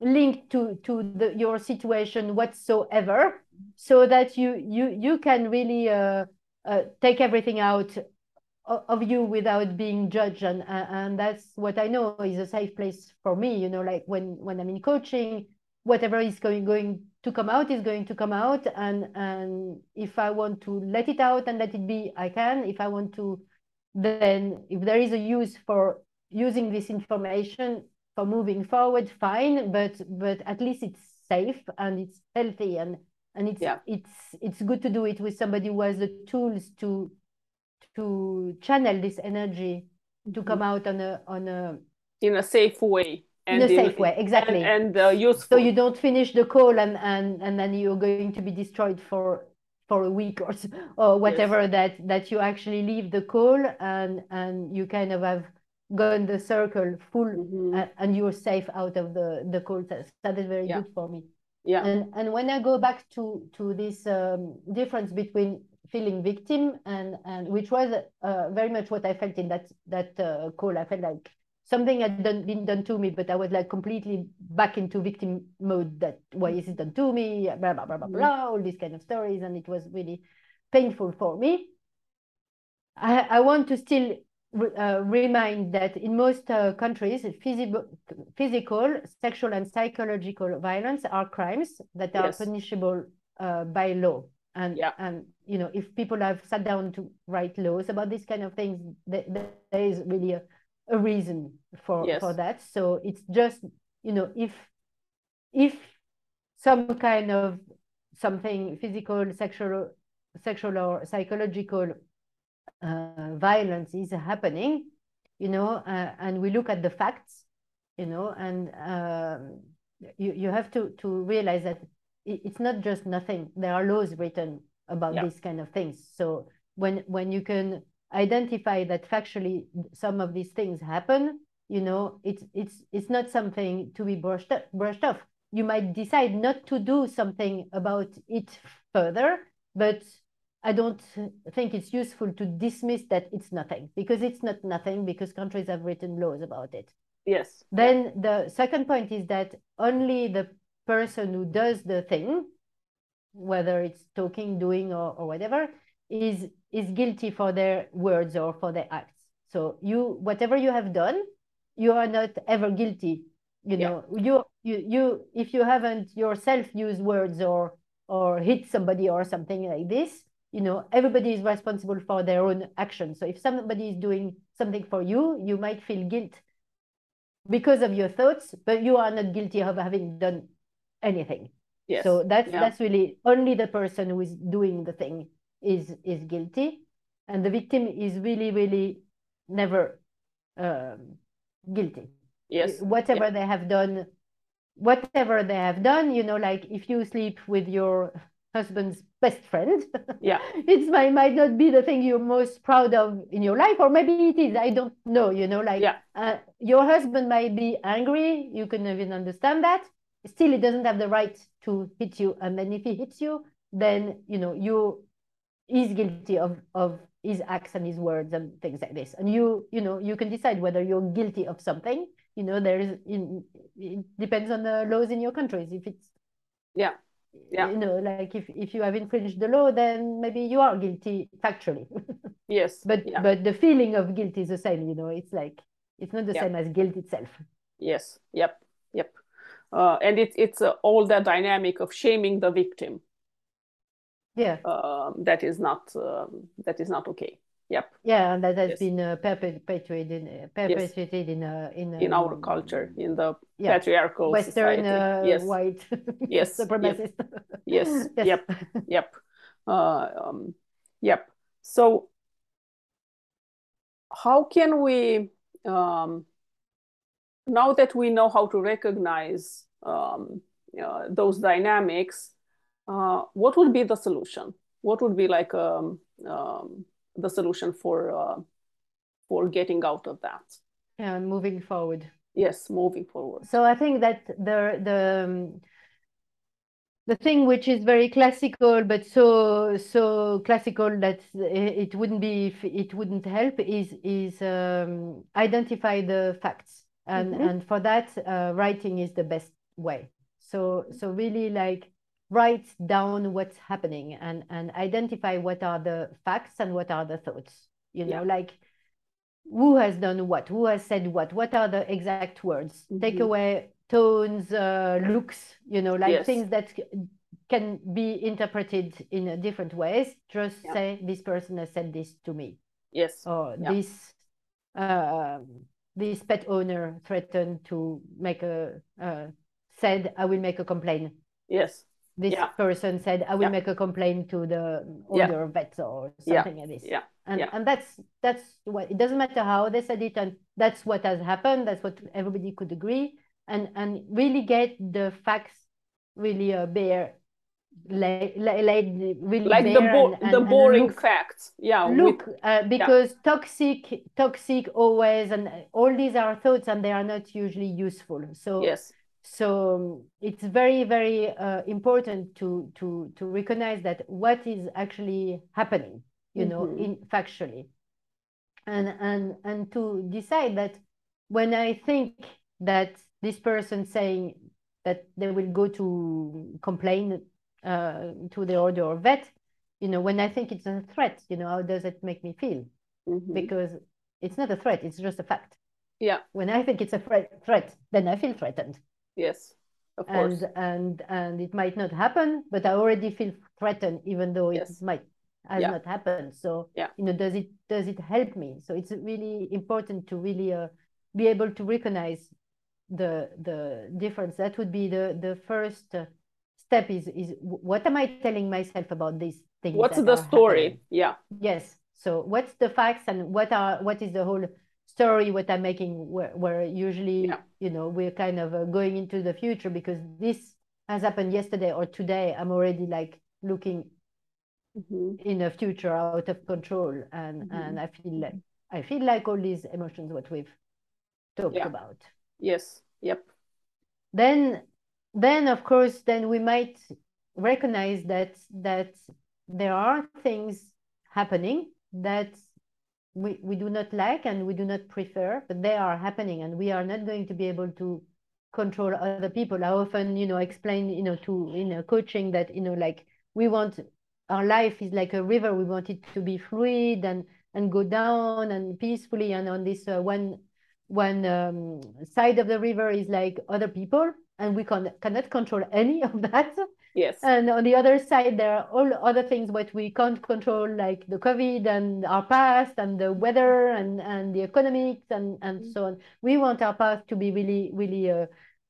link to to the, your situation whatsoever, so that you you you can really uh, uh, take everything out of you without being judged and and that's what i know is a safe place for me you know like when when i'm in coaching whatever is going going to come out is going to come out and and if i want to let it out and let it be i can if i want to then if there is a use for using this information for moving forward fine but but at least it's safe and it's healthy and and it's yeah. it's it's good to do it with somebody who has the tools to to channel this energy to mm-hmm. come out on a on a in a safe way and in a safe way exactly and, and uh, useful so you don't finish the call and and and then you're going to be destroyed for for a week or or whatever yes. that that you actually leave the call and and you kind of have gone the circle full mm-hmm. and, and, you're safe out of the the call test that is very yeah. good for me yeah and and when i go back to to this um, difference between feeling victim and and which was uh, very much what I felt in that that uh, call. I felt like something had done, been done to me, but I was like completely back into victim mode. That why is it done to me? Blah blah blah blah mm-hmm. blah. All these kind of stories, and it was really painful for me. I I want to still uh, remind that in most uh, countries, physical, physical, sexual, and psychological violence are crimes that are yes. punishable uh, by law and yeah. and you know if people have sat down to write laws about these kind of things there, there is really a, a reason for yes. for that so it's just you know if if some kind of something physical sexual sexual or psychological uh, violence is happening you know uh, and we look at the facts you know and um, you you have to to realize that it's not just nothing. There are laws written about yeah. these kind of things. So when when you can identify that factually some of these things happen, you know, it's it's it's not something to be brushed brushed off. You might decide not to do something about it further, but I don't think it's useful to dismiss that it's nothing because it's not nothing because countries have written laws about it. Yes. Then the second point is that only the person who does the thing, whether it's talking, doing, or, or whatever, is is guilty for their words or for their acts. So you whatever you have done, you are not ever guilty. You know, yeah. you you you if you haven't yourself used words or or hit somebody or something like this, you know, everybody is responsible for their own actions. So if somebody is doing something for you, you might feel guilt because of your thoughts, but you are not guilty of having done anything. Yes. So that's yeah. that's really only the person who is doing the thing is is guilty, and the victim is really really never um, guilty. Yes. Whatever yeah. they have done, whatever they have done, you know, like if you sleep with your husband's best friend, yeah, it might might not be the thing you're most proud of in your life, or maybe it is. I don't know. You know, like yeah. uh, your husband might be angry. You can even understand that still he doesn't have the right to hit you and then if he hits you then you know you is guilty of of his acts and his words and things like this. And you you know you can decide whether you're guilty of something. You know there is in it depends on the laws in your countries. If it's yeah. Yeah. you know like if if you have infringed the law then maybe you are guilty factually. Yes. But yeah. but the feeling of guilt is the same you know. It's like it's not the yeah. same as guilt itself. Yes. Yep. Yep uh, and it's it's uh, all that dynamic of shaming the victim. Yeah, uh, that is not um, that is not okay. Yep. Yeah, and that has yes. been uh, perpetuated uh, perpetuated yes. in uh, in in our culture, in the yeah. patriarchal Western yes. white yes supremacist. Yep. yes. yes. Yep. Yep. Um, yep. So, how can we um, now that we know how to recognize um, uh, those dynamics, uh, what would be the solution? What would be like um, um, the solution for uh, for getting out of that? Yeah, moving forward. Yes, moving forward. So I think that the the um, the thing which is very classical but so so classical that it wouldn't be it wouldn't help is is um, identify the facts and mm-hmm. and for that uh, writing is the best way so so really like write down what's happening and and identify what are the facts and what are the thoughts you know yeah. like who has done what who has said what what are the exact words mm-hmm. take away tones, uh, looks, you know, like yes. things that can be interpreted in different ways. Just yeah. say this person has said this to me. Yes. Or yeah. this uh, this pet owner threatened to make a uh, said I will make a complaint. Yes. This yeah. person said I will make a complaint to the older vet or something like this. Yeah. And and that's that's what it doesn't matter how they said it and that's what has happened. That's what everybody could agree and and really get the facts really uh, bare like, like really like the, bo- and, the and, boring look, facts yeah look with, uh, because yeah. toxic toxic always and all these are thoughts and they are not usually useful so yes so um, it's very very uh, important to to to recognize that what is actually happening you mm-hmm. know in factually and and and to decide that when i think that this person saying that they will go to complain uh, to the order of vet, you know, when I think it's a threat, you know, how does it make me feel? Mm-hmm. Because it's not a threat, it's just a fact. Yeah. When I think it's a threat, threat, then I feel threatened. Yes. Of course. And and and it might not happen, but I already feel threatened, even though yes. it might has yeah. not happened. So yeah. you know, does it does it help me? So it's really important to really uh, be able to recognize the the difference that would be the the first uh, step is is what am i telling myself about these things what's the story happening? yeah yes so what's the facts and what are what is the whole story what i'm making where, where usually yeah. you know we're kind of uh, going into the future because this has happened yesterday or today i'm already like looking mm-hmm. in a future out of control and mm-hmm. and i feel like i feel like all these emotions what we've talked yeah. about Yes. Yep. Then, then of course, then we might recognize that that there are things happening that we, we do not like and we do not prefer, but they are happening and we are not going to be able to control other people. I often, you know, explain, you know, to in a coaching that, you know, like we want our life is like a river. We want it to be fluid and and go down and peacefully. And on this uh, one one um, side of the river is like other people and we can, cannot control any of that. Yes. And on the other side there are all other things what we can't control like the covid and our past and the weather and and the economics and and mm-hmm. so on. We want our past to be really really uh,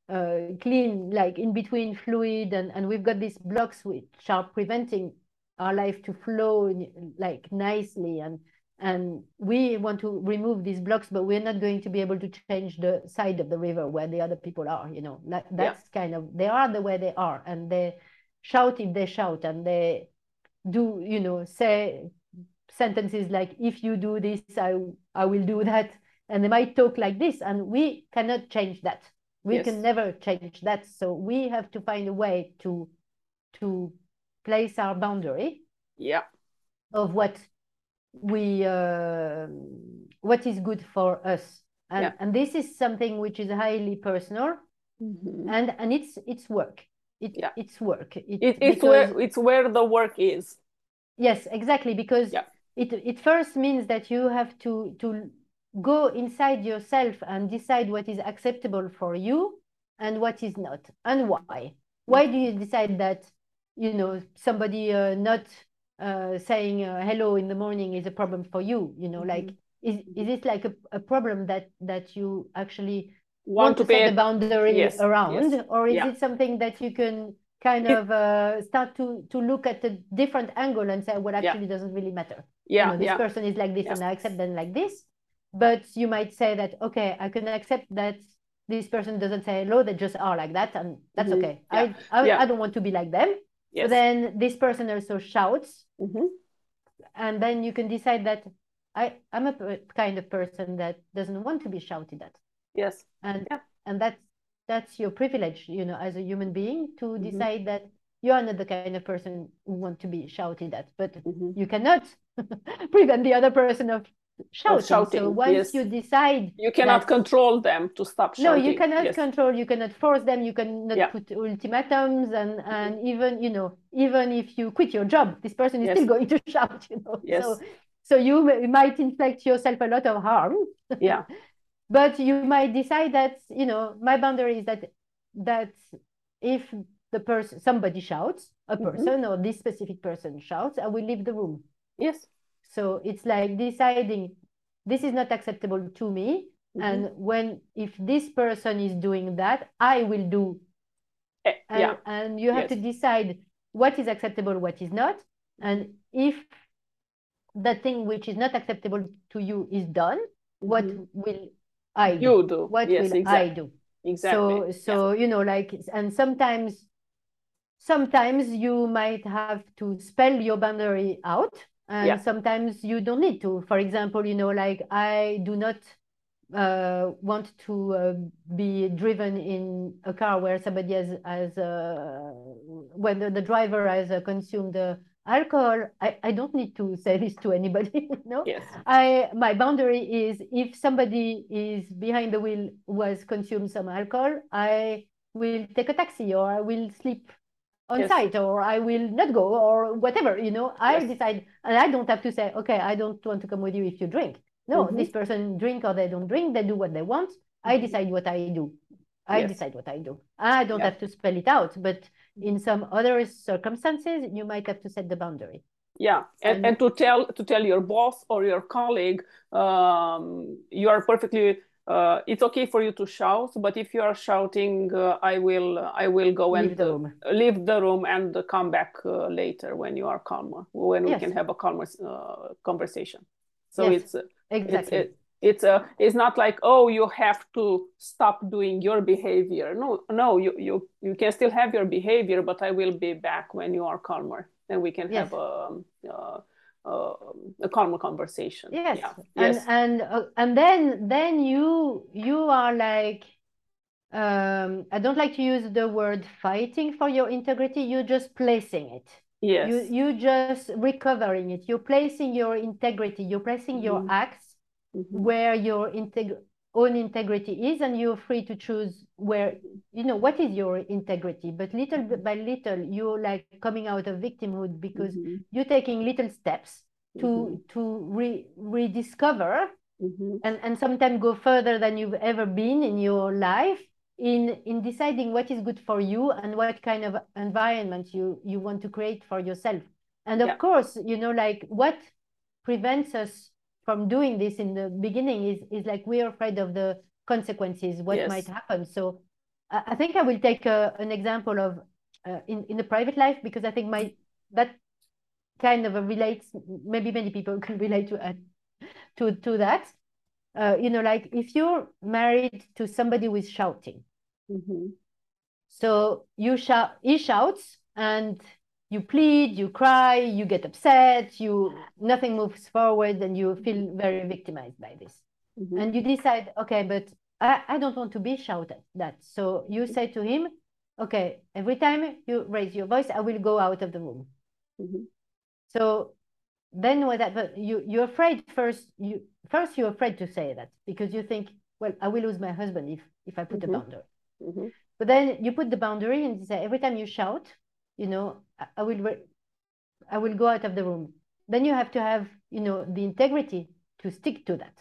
uh, clean like in between fluid and and we've got these blocks which are preventing our life to flow like nicely and and we want to remove these blocks but we're not going to be able to change the side of the river where the other people are you know that, that's yeah. kind of they are the way they are and they shout if they shout and they do you know say sentences like if you do this i i will do that and they might talk like this and we cannot change that we yes. can never change that so we have to find a way to to place our boundary yeah of what we uh, what is good for us and, yeah. and this is something which is highly personal mm-hmm. and and it's it's work it, yeah. it's work it, it, it's because, where it's where the work is yes exactly because yeah. it it first means that you have to to go inside yourself and decide what is acceptable for you and what is not and why why do you decide that you know somebody uh, not uh, saying uh, hello in the morning is a problem for you you know mm-hmm. like is is it like a, a problem that that you actually want, want to, set a boundary yes. around yes. or is yeah. it something that you can kind of uh, start to to look at a different angle and say what actually yeah. doesn't really matter yeah you know, this yeah. person is like this and i accept them like this but you might say that okay i can accept that this person doesn't say hello they just are like that and that's mm-hmm. okay I, I, I don't want to be like them Yes. then this person also shouts. Mm-hmm. And then you can decide that I, I'm a kind of person that doesn't want to be shouted at. Yes. And yeah. and that's that's your privilege, you know, as a human being to mm-hmm. decide that you are not the kind of person who want to be shouted at, but Mhm. you cannot prevent the other person of shouting. shouting, So once yes. you decide You cannot that- control them to stop shouting. no, you cannot Yes. control, you cannot force them, you cannot Yeah. Mm-hmm. put ultimatums and and even, you know, even if you quit your job, this person is Yes. still going to shout, you know. Yes. So so you might inflict yourself a lot of harm, Yeah. but you might decide that, you know, my boundary is that that if the person somebody shouts, a Mhm. person or this specific person shouts, I will leave the room. Yes. So it's like deciding this is not acceptable to me. Mhm. And when if this person is doing that, I will do. Eh, And, yeah. and you have Yes. to decide what is acceptable, what is not. And if the thing which is not acceptable to you is done, what Mhm. will I do? You do. What yes, will exactly. I do? Exactly. So so you know, like and sometimes sometimes you might have to spell your boundary out and Yeah. sometimes you don't need to. For example, you know, like I do not uh, want to uh, be driven in a car where somebody has has uh, when the, the driver has uh, consumed uh, alcohol. I, I don't need to say this to anybody, no? Yes. I my boundary is if somebody is behind the wheel who has consumed some alcohol, I will take a taxi or I will sleep on Yes. site or I will not go or whatever, you know. I Yes. decide and I don't have to say, okay, I don't want to come with you if you drink. No, Mhm. this person drink or they don't drink, they do what they want. I Mhm. decide what I do. I Yes. decide what I do. I don't Yeah. have to spell it out, but in some other circumstances, you might have to set the boundary. Yeah, and, And- and to tell to tell your boss or your colleague, um, you are perfectly. Uh, it's okay for you to shout, but if you are shouting, uh, I will I will go Leave and the uh, room. leave the room and come back uh, later when you are calmer, when we can have a calmer uh, conversation. So Yes, it's uh, Exactly. it's it, it's a it's not like oh you have to stop doing your behavior. No, no, you you you can still have your behavior, but I will be back when you are calmer, and we can Yes. have a uh, uh, a calmer conversation. Yes, Yeah. and Yes. and uh, and then then you you are like um I don't like to use the word fighting for your integrity. You're just placing it. Yes. You you just recovering it. You're placing your integrity. You're placing your Mhm. acts Mhm. where your integ own integrity is, and you're free to choose where you know what is your integrity. But little by little, you're like coming out of victimhood because Mhm. you're taking little steps to Mhm. to re rediscover Mhm. and and sometimes go further than you've ever been in your life in in deciding what is good for you and what kind of environment you you want to create for yourself and of Yeah. course you know like what prevents us from doing this in the beginning is is like we're afraid of the consequences what Yes. might happen so I, think i will take a, an example of uh, in in the private life because i think my that kind of relates maybe many people can relate to uh, to to that uh, you know like if you're married to somebody who is shouting Mhm. so you shout he shouts and you plead you cry you get upset you nothing moves forward and you feel very victimized by this Mhm. and you decide okay but I, I don't want to be shouted at so you say to him okay every time you raise your voice i will go out of the room Mhm. so then what that but you you're afraid first you first you're afraid to say that because you think well i will lose my husband if if i put Mhm. a boundary Mhm. but then you put the boundary and you say every time you shout you know i, will i will go out of the room then you have to have you know the integrity to stick to that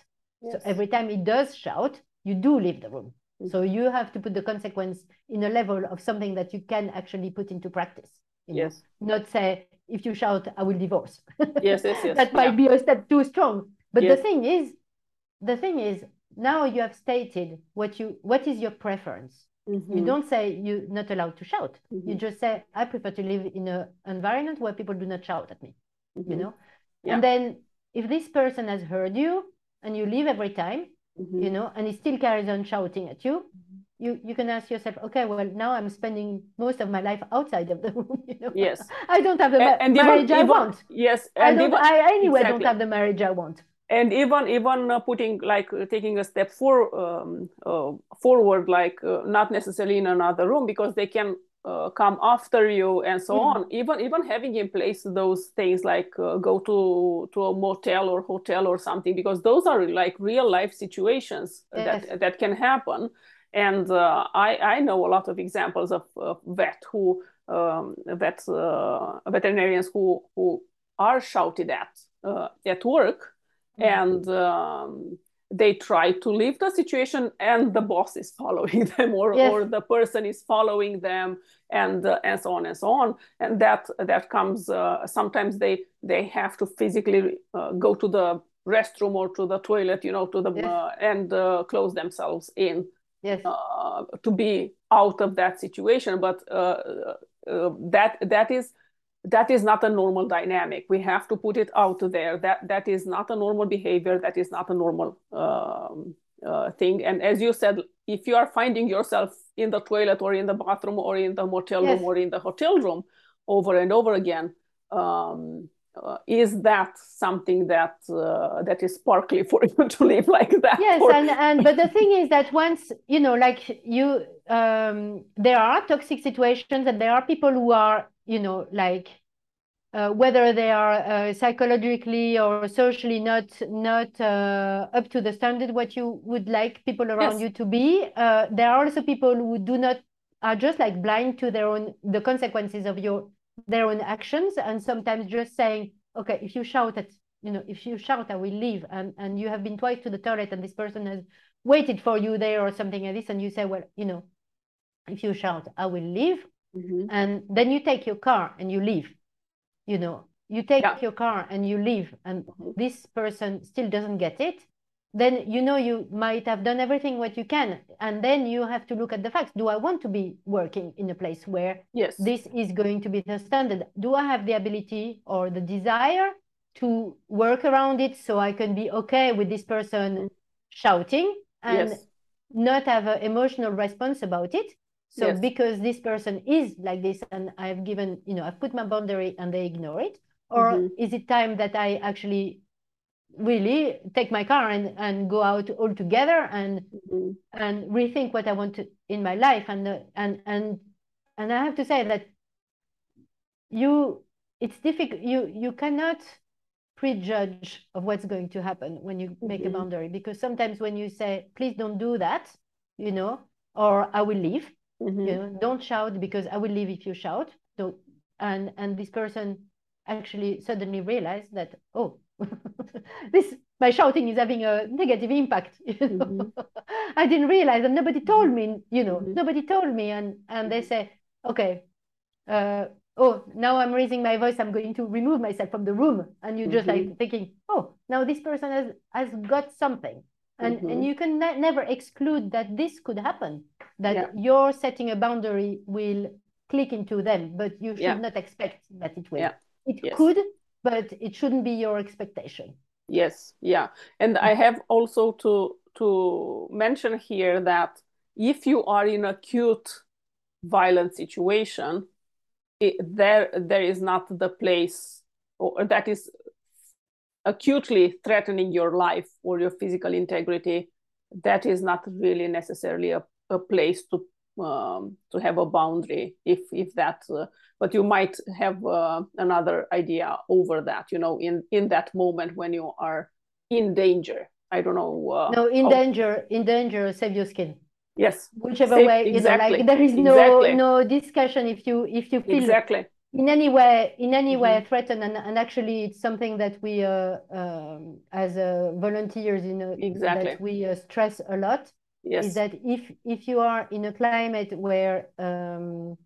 so every time he does shout you do leave the room Mhm. so you have to put the consequence in a level of something that you can actually put into practice you know? Yes. not say if you shout i will divorce Yes. Yes. Yes. that might Yeah. be a step too strong but Yes. the thing is the thing is now you have stated what you what is your preference you Mhm. don't say you're not allowed to shout you Mhm. just say i prefer to live in an environment where people do not shout at me you Mhm. know Yeah. and then if this person has heard you and you leave every time you know and he still carries on shouting at you you you can ask yourself okay well now i'm spending most of my life outside of the room you know Yes. i don't have the A- ma- and even- marriage i want Yes. i don't even, i anyway exactly. don't have the marriage i want and even even uh, putting like uh, taking a step for um, uh, forward like uh, not necessarily in another room because they can uh, come after you and so mm. on even even having in place those things like uh, go to to a motel or hotel or something because those are like real life situations yes. that that can happen and uh, I, I know a lot of examples of, of vet who um, vet uh, veterinarians who who are shouted at uh, at work. And um, they try to leave the situation and the boss is following them or, yes. or the person is following them and uh, and so on and so on and that that comes uh, sometimes they they have to physically uh, go to the restroom or to the toilet you know to the yes. Uh, and uh, close themselves in yes. Uh, to be out of that situation but that that is that is not a normal dynamic. We have to put it out there. That that is not a normal behavior. That is not a normal um, uh, thing. And as you said if you are finding yourself in the toilet or in the bathroom or in the motel yes. room or in the hotel room over and over again um, uh, is that something that uh, that is sparkly for you to live like that yes and, and but the thing is that once you know like you um, there are toxic situations and there are people who are you know, like uh, whether they are uh, psychologically or socially not not uh, up to the standard what you would like people around yes. you to be. Uh, there are also people who do not are just like blind to their own the consequences of your their own actions and sometimes just saying, okay, if you shout at you know if you shout, I will leave, and and you have been twice to the toilet and this person has waited for you there or something like this, and you say, well, you know, if you shout, I will leave mm-hmm. and then you take your car and you leave you know you take yeah. your car and you leave and mm-hmm. this person still doesn't get it then you know you might have done everything what you can and then you have to look at the facts do i want to be working in a place where yes this is going to be the standard do i have the ability or the desire to work around it so i can be okay with this person shouting and yes. not have an emotional response about it so yes. because this person is like this and I've given, you know, I've put my boundary and they ignore it, or mm-hmm. is it time that I actually really take my car and, and go out all together and mm-hmm. and rethink what I want to in my life and uh, and and and I have to say that you it's difficult you you cannot prejudge of what's going to happen when you mm-hmm. make a mm-hmm. boundary because sometimes when you say please don't do that you know or I will leave Mm-hmm. You know, don't shout because I will leave if you shout. So, and and this person actually suddenly realized that oh, this my shouting is having a negative impact. You know? mm-hmm. I didn't realize, and nobody told mm-hmm. me. You know, mm-hmm. nobody told me, and and they say, okay, uh, oh, now I'm raising my voice. I'm going to remove myself from the room, and you're just like mm-hmm. thinking, oh, now this person has has got something and mm-hmm. and you can ne- never exclude that this could happen that yeah. your setting a boundary will click into them but you should yeah. not expect that it will yeah. it yes. could but it shouldn't be your expectation. Yes yeah. And i have also to to mention here that if you are in acute violent situation it, there there is not the place or that is acutely threatening your life or your physical integrity, that is not really necessarily a, a place to um, to have a boundary if if that uh, but you might have uh, another idea over that you know in in that moment when you are in danger i don't know uh, no in how... danger in danger save your skin yes whichever save, way exactly. you know like there is no exactly. no discussion if you if you feel exactly in any way in any way mm-hmm. threatened and, and actually it's something that we uh, um, as uh, volunteers you know exactly. that we uh, stress a lot yes. is that if if you are in a climate where um,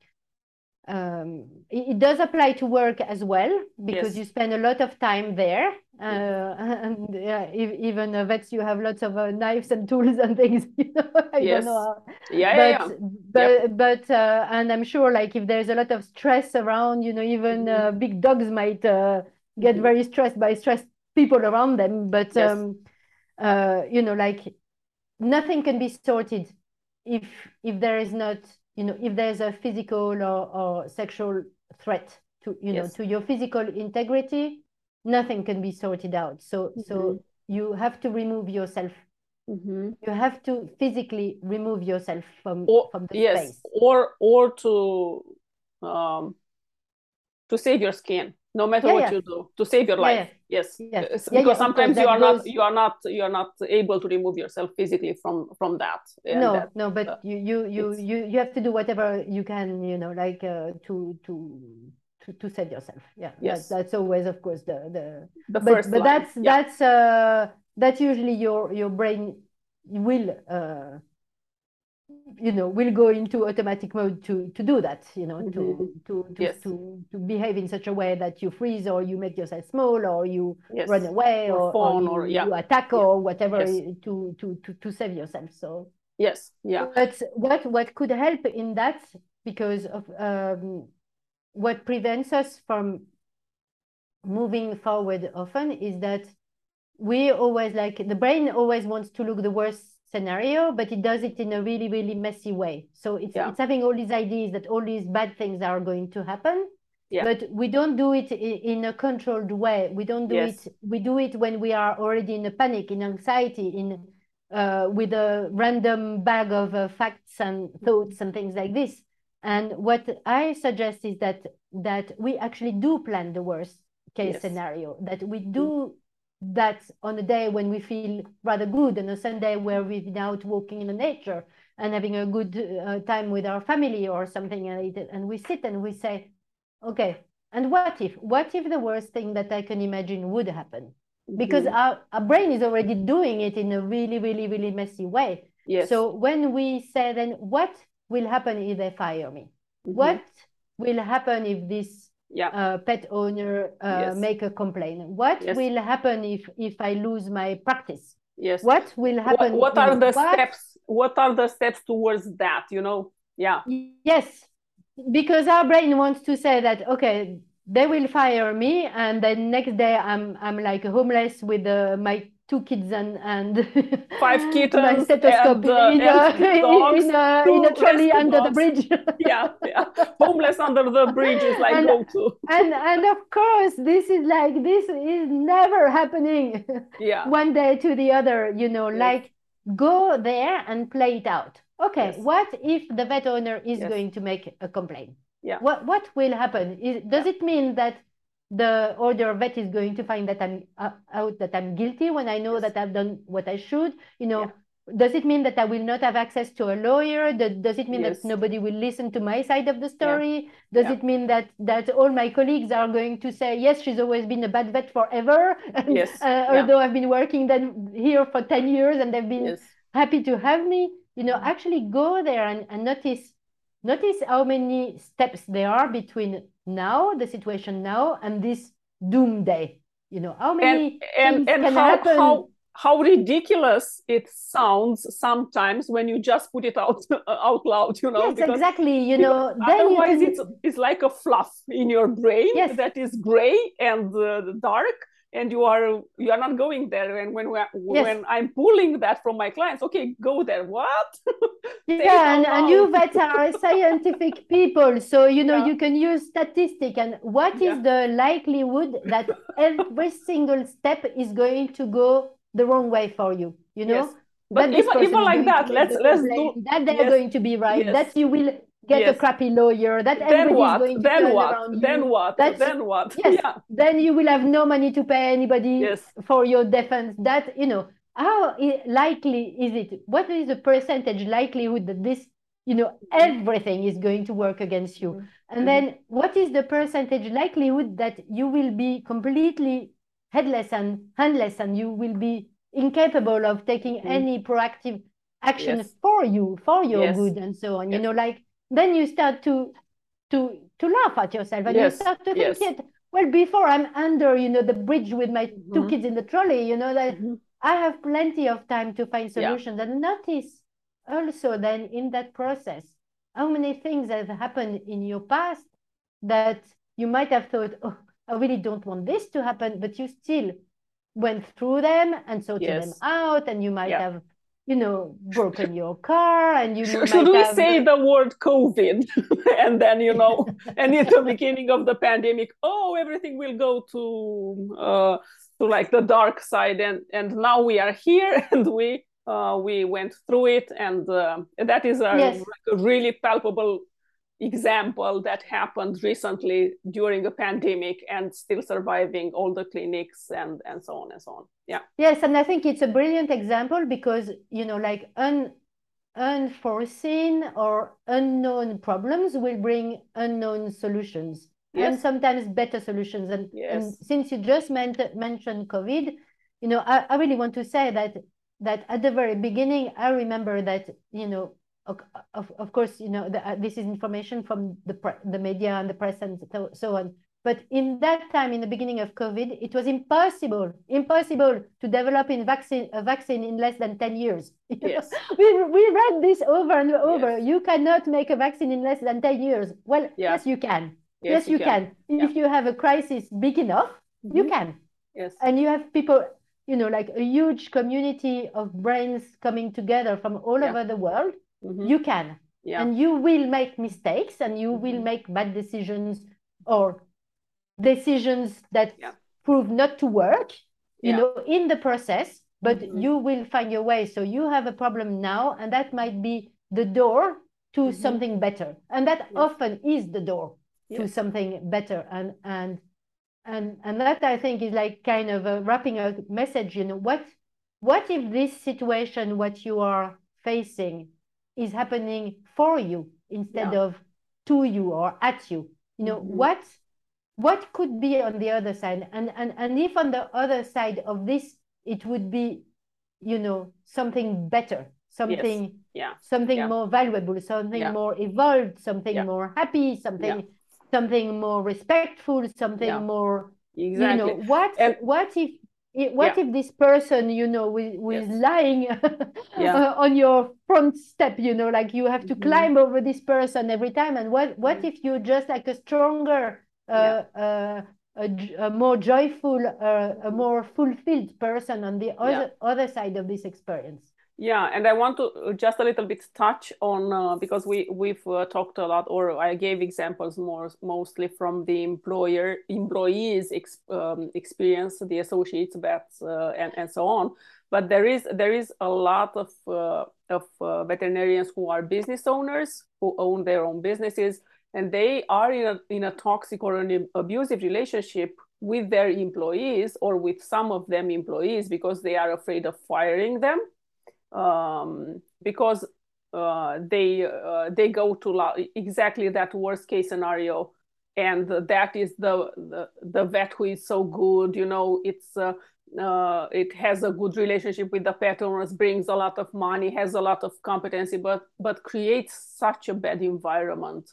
um, it, does apply to work as well because yes. you spend a lot of time there uh, and yeah, even uh, vets you have lots of uh, knives and tools and things you know I yes. don't know yeah but yeah, but yep. but uh, and I'm sure like if there's a lot of stress around you know even uh, mm-hmm. big dogs might uh, get mm-hmm. very stressed by stressed people around them but yes. um, you know like nothing can be sorted if if there is not you know if there's a physical or, or sexual threat to you yes. know to your physical integrity nothing can be sorted out so mm-hmm. so you have to remove yourself Mhm. you have to physically remove yourself from Or from the yes, space. or or to um to save your skin, no matter Yeah, what yeah. you do, to save your Yeah, life. Yes, Yes. Yeah, because yeah, sometimes you are not you are not you are not able to remove yourself physically from from that. No, that- no, but uh, you you you it's- you you have to do whatever you can, you know, like uh, to to to to save yourself. Yeah, Yes. that's that's always, of course, the the the but first but line. that's Yeah. that's uh that's usually your your brain will uh you know will go into automatic mode to to do that you know to Mhm. to to, Yes. to to behave in such a way that you freeze or you make yourself small or you Yes. run away Or or, or you, or- yeah. you attack Yeah. or whatever Yes. to to to to save yourself so Yes. Yeah. but what what could help in that because of um, what prevents us from moving forward often is that we always like the brain always wants to look the worst scenario, but it does it in a really really messy way. So it's Yeah. it's having all these ideas that all these bad things are going to happen. Yeah. But we don't do it in a controlled way. We don't do Yes. it. We do it when we are already in a panic, in anxiety, in uh, with a random bag of uh, facts and thoughts and things like this. And what I suggest is that that we actually do plan the worst case Yes. scenario. That we do that on a day when we feel rather good, and a Sunday where we've been out walking in the nature and having a good uh, time with our family or something, and, it, and we sit and we say, okay, and what if? What if the worst thing that I can imagine would happen? Because Mhm. our, our brain is already doing it in a really, really, really messy way. yes. So when we say then, what will happen if they fire me? Mhm. What will happen if this Yeah. uh, pet owner uh, Yes. make a complaint? What Yes. will happen if if I lose my practice? Yes. What will happen? what are the what- steps? What are the steps towards that? You know? Yeah. Yes, because our brain wants to say that okay, they will fire me, and then next day I'm I'm like homeless with uh, my two kids and and Five kittens stethoscope and, uh, in, and a, dogs, in, a, in a trolley under the bridge. Yeah. Yeah. Homeless under the bridge is like And- go to. and and of course this is like this is never happening Yeah. one day to the other you know Yes. like go there and play it out okay Yes. what if the vet owner is Yes. going to make a complaint Yeah. what what will happen is does it mean that the order vet is going to find that i'm uh, out that i'm guilty when i know Yes. that i've done what i should you know Yeah. does it mean that I will not have access to a lawyer? Does, does it mean Yes. that nobody will listen to my side of the story? Does Yeah. it mean that that all my colleagues are going to say, yes, she's always been a bad vet forever? And, Yes. uh, Yeah. although I've been working then here for 10 years and they've been Yes. happy to have me, you know, actually go there and, and notice notice how many steps there are between now, the situation now, and this doom day. You know, how many and things and can how happen? how how ridiculous it sounds sometimes when you just put it out out loud you know yes, because exactly. You know, then you otherwise can it's it's like a fluff in your brain Yes. that is gray and uh, dark and you are you are not going there and when we are, Yes. when i'm pulling that from my clients okay go there what Yeah, and, and you vets are scientific people, so you know Yeah. you can use statistic and what is Yeah. the likelihood that every single step is going to go the wrong way for you, you know? Yes. but That even, even like that let's let's do that they're yes. going to be right, that you will get a crappy lawyer, that then everybody is what going to then turn what then you. what That's- then what Yes, yeah then you will have no money to pay anybody yes for your defense. That, you know, how likely is it? What is the percentage likelihood that this, you know, everything is going to work against you? Mhm. And Mhm. then what is the percentage likelihood that you will be completely headless and handless and you will be incapable of taking Mhm. any proactive actions Yes. for you, for your Yes. good and so on? You know, like then you start to to to laugh at yourself and you start to think, Yes. "Yet, well, before I'm under, you know, the bridge with my two Mhm. kids in the trolley, you know, that Mhm. I have plenty of time to find Yeah. solutions. And notice also then in that process, how many things have happened in your past that you might have thought, oh, I really don't want this to happen, but you still went through them and sorted them out, and you might Yeah. have, you know, broken your car, and you Should, should we have say the word COVID? and then, you know, and it's the beginning of the pandemic, oh, everything will go to uh, to like the dark side. And, and now we are here and we uh, we went through it, and uh, that is a, yes. a, really palpable example that happened recently during a pandemic and still surviving all the clinics and and so on and so on. Yeah. Yes, and I think it's a brilliant example because you know, like un unforeseen or unknown problems will bring unknown solutions yes. and sometimes better solutions. And, yes. and since you just meant, mentioned COVID, you know, I, I really want to say that that at the very beginning, I remember that, you know, of, of course, you know, the, uh, this is information from the the media and the press and so, so on. But in that time, in the beginning of COVID, it was impossible, impossible to develop in vaccine, a vaccine in less than 10 years. Yes. we, we read this over and over. Yes. You cannot make a vaccine in less than 10 years. Well, yeah. yes, you can. Yes, yes you, you, can. can. If you have a crisis big enough, mm-hmm. you can. Yes. And you have people, you know, like a huge community of brains coming together from all yeah. over the world, mm-hmm. you can. Yeah. And you will make mistakes and you mm-hmm. will make bad decisions or decisions that yeah. prove not to work, you yeah. know, in the process, but mm-hmm. you will find your way. So you have a problem now, and that might be the door to mm-hmm. something better. And that often is the door to something better. And and and and that I think is like kind of a wrapping a message, you know, what what if this situation, what you are facing, is happening for you instead yeah. of to you or at you? You know, mm-hmm. what what could be on the other side and and and if on the other side of this it would be you know something better something yes. yeah something yeah. more valuable something yeah. more evolved something yeah. more happy something something more respectful something more exactly you know what and, what if what if this person you know who is yes. lying uh, on your front step you know like you have to mm-hmm. climb over this person every time and what what mm-hmm. if you're just like a stronger yeah. Uh, a, a, more joyful, uh, a more fulfilled person on the other, yeah. other side of this experience. Yeah, and I want to just a little bit touch on uh, because we we've uh, talked a lot, or I gave examples more mostly from the employer employees ex, um, experience, the associates, vets, uh, and and so on. But there is there is a lot of uh, of uh, veterinarians who are business owners who own their own businesses and they are in a, in a toxic or an abusive relationship with their employees or with some of them employees because they are afraid of firing them um, because uh, they uh, they go to la- exactly that worst case scenario. And that is the, the the vet who is so good you know it's uh, uh, it has a good relationship with the pet owners brings a lot of money has a lot of competency but but creates such a bad environment.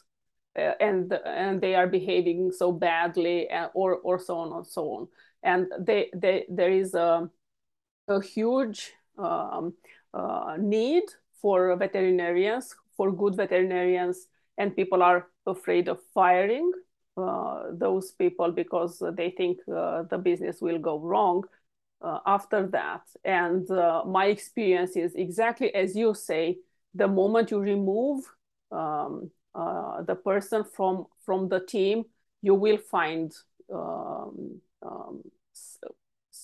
Uh, and and they are behaving so badly uh, or or so on and so on. And they, they there is a, a huge um, uh, need for veterinarians for good veterinarians and people are afraid of firing uh, those people because they think uh, the business will go wrong uh, after that. And my experience is exactly as you say the moment you remove um, uh, the person from from the team, you will find um, um,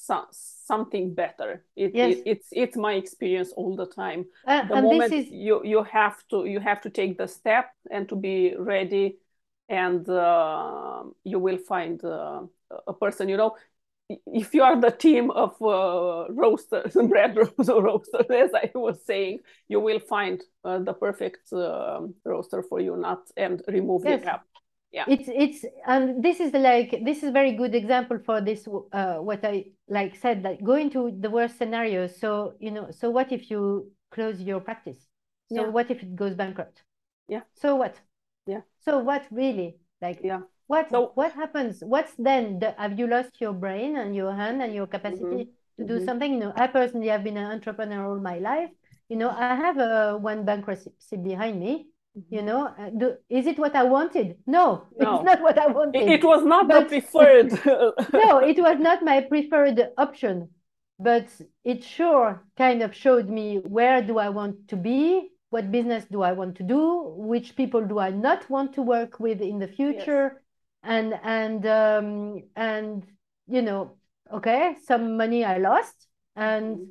so, something better. It, yes. it, it's it's my experience all the time. Uh, the moment is... you you have to you have to take the step and to be ready, and uh, you will find uh, a person. You know, if you are the team of uh, roasters, bread roasters, as I was saying, you will find uh, the perfect uh, roaster for you, not and remove yes. the cap. Yeah, it's it's and this is like this is very good example for this. Uh, what I like said, like going to the worst scenario. So you know, so what if you close your practice? So yeah. what if it goes bankrupt? Yeah. So what? Yeah. So what really? Like yeah what so, what happens? What's then? The, have you lost your brain and your hand and your capacity mm-hmm, to do mm-hmm. something? You know, I personally have been an entrepreneur all my life. You know, I have a one bankruptcy behind me. Mm-hmm. You know, uh, do, is it what I wanted? No, no, it's not what I wanted. It, it was not but, the preferred. no, it was not my preferred option. But it sure kind of showed me where do I want to be, what business do I want to do, which people do I not want to work with in the future. Yes and and um, and you know okay some money i lost and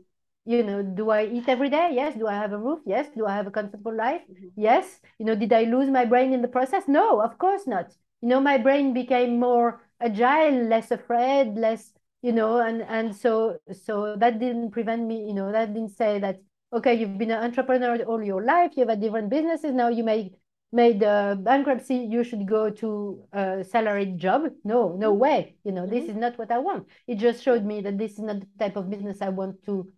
you know, do I eat every day? Yes. Do I have a roof? Yes. Do I have a comfortable life? Mhm. Yes. You know, did I lose my brain in the process? No, of course not. You know, my brain became more agile, less afraid, less, you know, and and so so that didn't prevent me, you know, that didn't say that, okay, you've been an entrepreneur all your life, you've had different businesses, now you made made a bankruptcy, you should go to a salaried job. No, no Mhm. way. You know, this Mhm. is not what I want. It just showed me that this is not the type of business I want to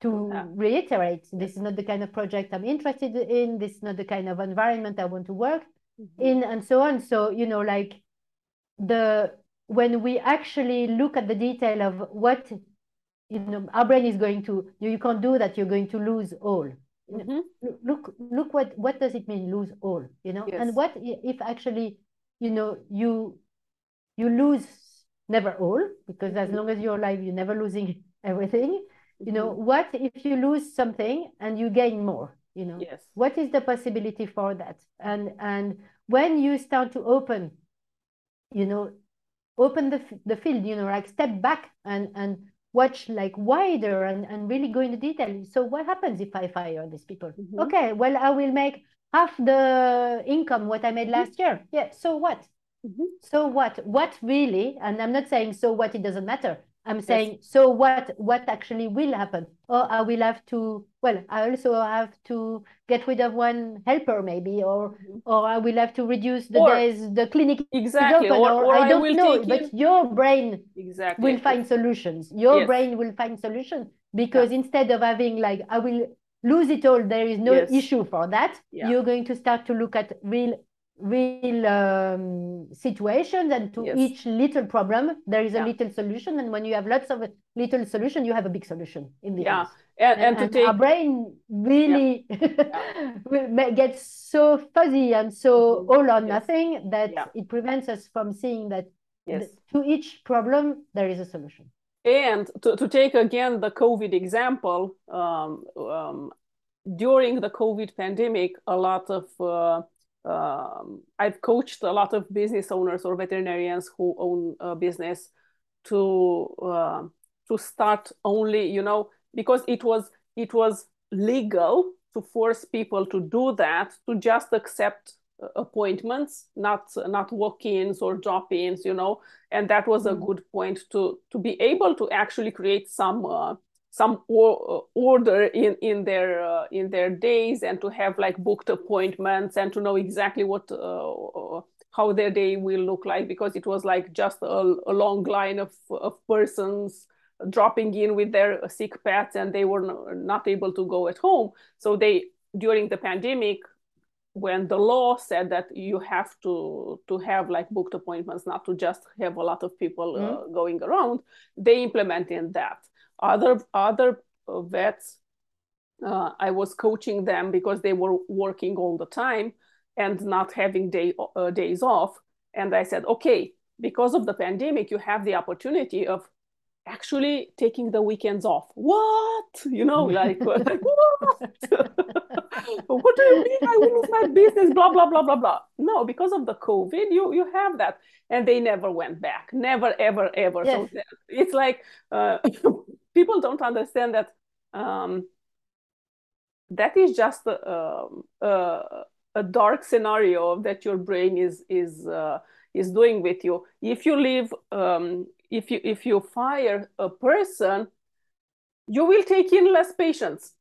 to Yeah. reiterate. This is not the kind of project I'm interested in. This is not the kind of environment I want to work Mhm. in, and so on. So, you know, like the when we actually look at the detail of what you know our brain is going to you, you can't do that, you're going to lose all. Mhm. Look, look what what does it mean lose all, you know? Yes. And what if actually, you know, you you lose never all, because as Mhm. long as you're alive, you're never losing everything. You know, Mhm. what if you lose something and you gain more? You know, Yes. what is the possibility for that? And and when you start to open, you know, open the the field, you know, like step back and and watch like wider and and really go into detail. So what happens if I fire these people? Mhm. Okay, well I will make half the income what I made Mhm. last year. Yeah, so what? Mhm. So what? What really? And I'm not saying so what it doesn't matter. I'm saying so what what actually will happen? Or I will have to well, I also have to get rid of one helper maybe, or Mhm. or I will have to reduce the Or- days the clinic is Exactly. open, Or, or, or I I don't will know, but in your brain exactly. will find solutions. Your Yes. brain will find solutions because instead of having like I will lose it all, there is no Yes. issue for that. Yeah. You're going to start to look at real real um, situations and to Yes. each little problem there is a Yeah. little solution and when you have lots of little solution you have a big solution in the Yeah. end And, and, to and take our brain really will ma- gets so fuzzy and so Mhm. all or Yes. nothing that Yeah. it prevents us from seeing that yes. to each problem there is a solution And to, to take again the COVID example, um, um, during the COVID pandemic, a lot of uh, um, I've coached a lot of business owners or veterinarians who own a business to uh, to start only, you know, because it was it was legal to force people to do that to just accept uh, appointments, not not walk-ins or drop-ins, you know, and that was a Mm. good point to to be able to actually create some uh, some or, order in in their uh, in their days and to have like booked appointments and to know exactly what uh, how their day will look like because it was like just a, a long line of of persons dropping in with their sick pets and they were not able to go at home so they during the pandemic when the law said that you have to to have like booked appointments not to just have a lot of people uh, Mm. going around they implemented that other other uh, vets uh, i was coaching them because they were working all the time and not having day uh, days off. And i said okay because of the pandemic you have the opportunity of actually taking the weekends off. What? You know like, like what? What do you mean i will lose my business? Blah blah blah blah blah. No because of the covid you you have that. And they never went back. Never ever ever. Yes. so it's like uh, people don't understand that um, that is just a, um, a, a dark scenario that your brain is is uh, is doing with you. If you leave um, if you if you fire a person you will take in less patients.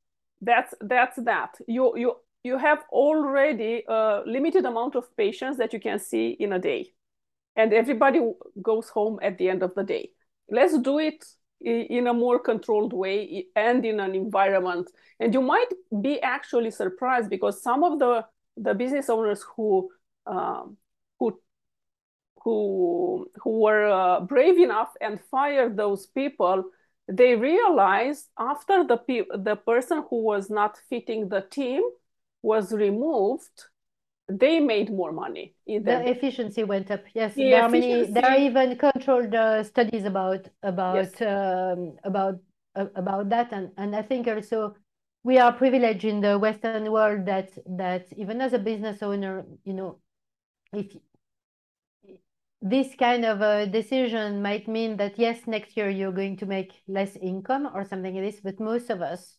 That's that's that. You you you have already a limited amount of patients that you can see in a day. And everybody goes home at the end of the day. Let's do it in a more controlled way and in an environment. And you might be actually surprised because some of the the business owners who um, who who who were uh, brave enough and fired those people they realized after the pe- the person who was not fitting the team was removed they made more money the efficiency went up yes. The there are many there are even controlled uh, studies about about Yes. um, about uh, about that. And and i think also we are privileged in the western world that that even as a business owner you know if this kind of a decision might mean that yes, next year you're going to make less income or something like this, but most of us,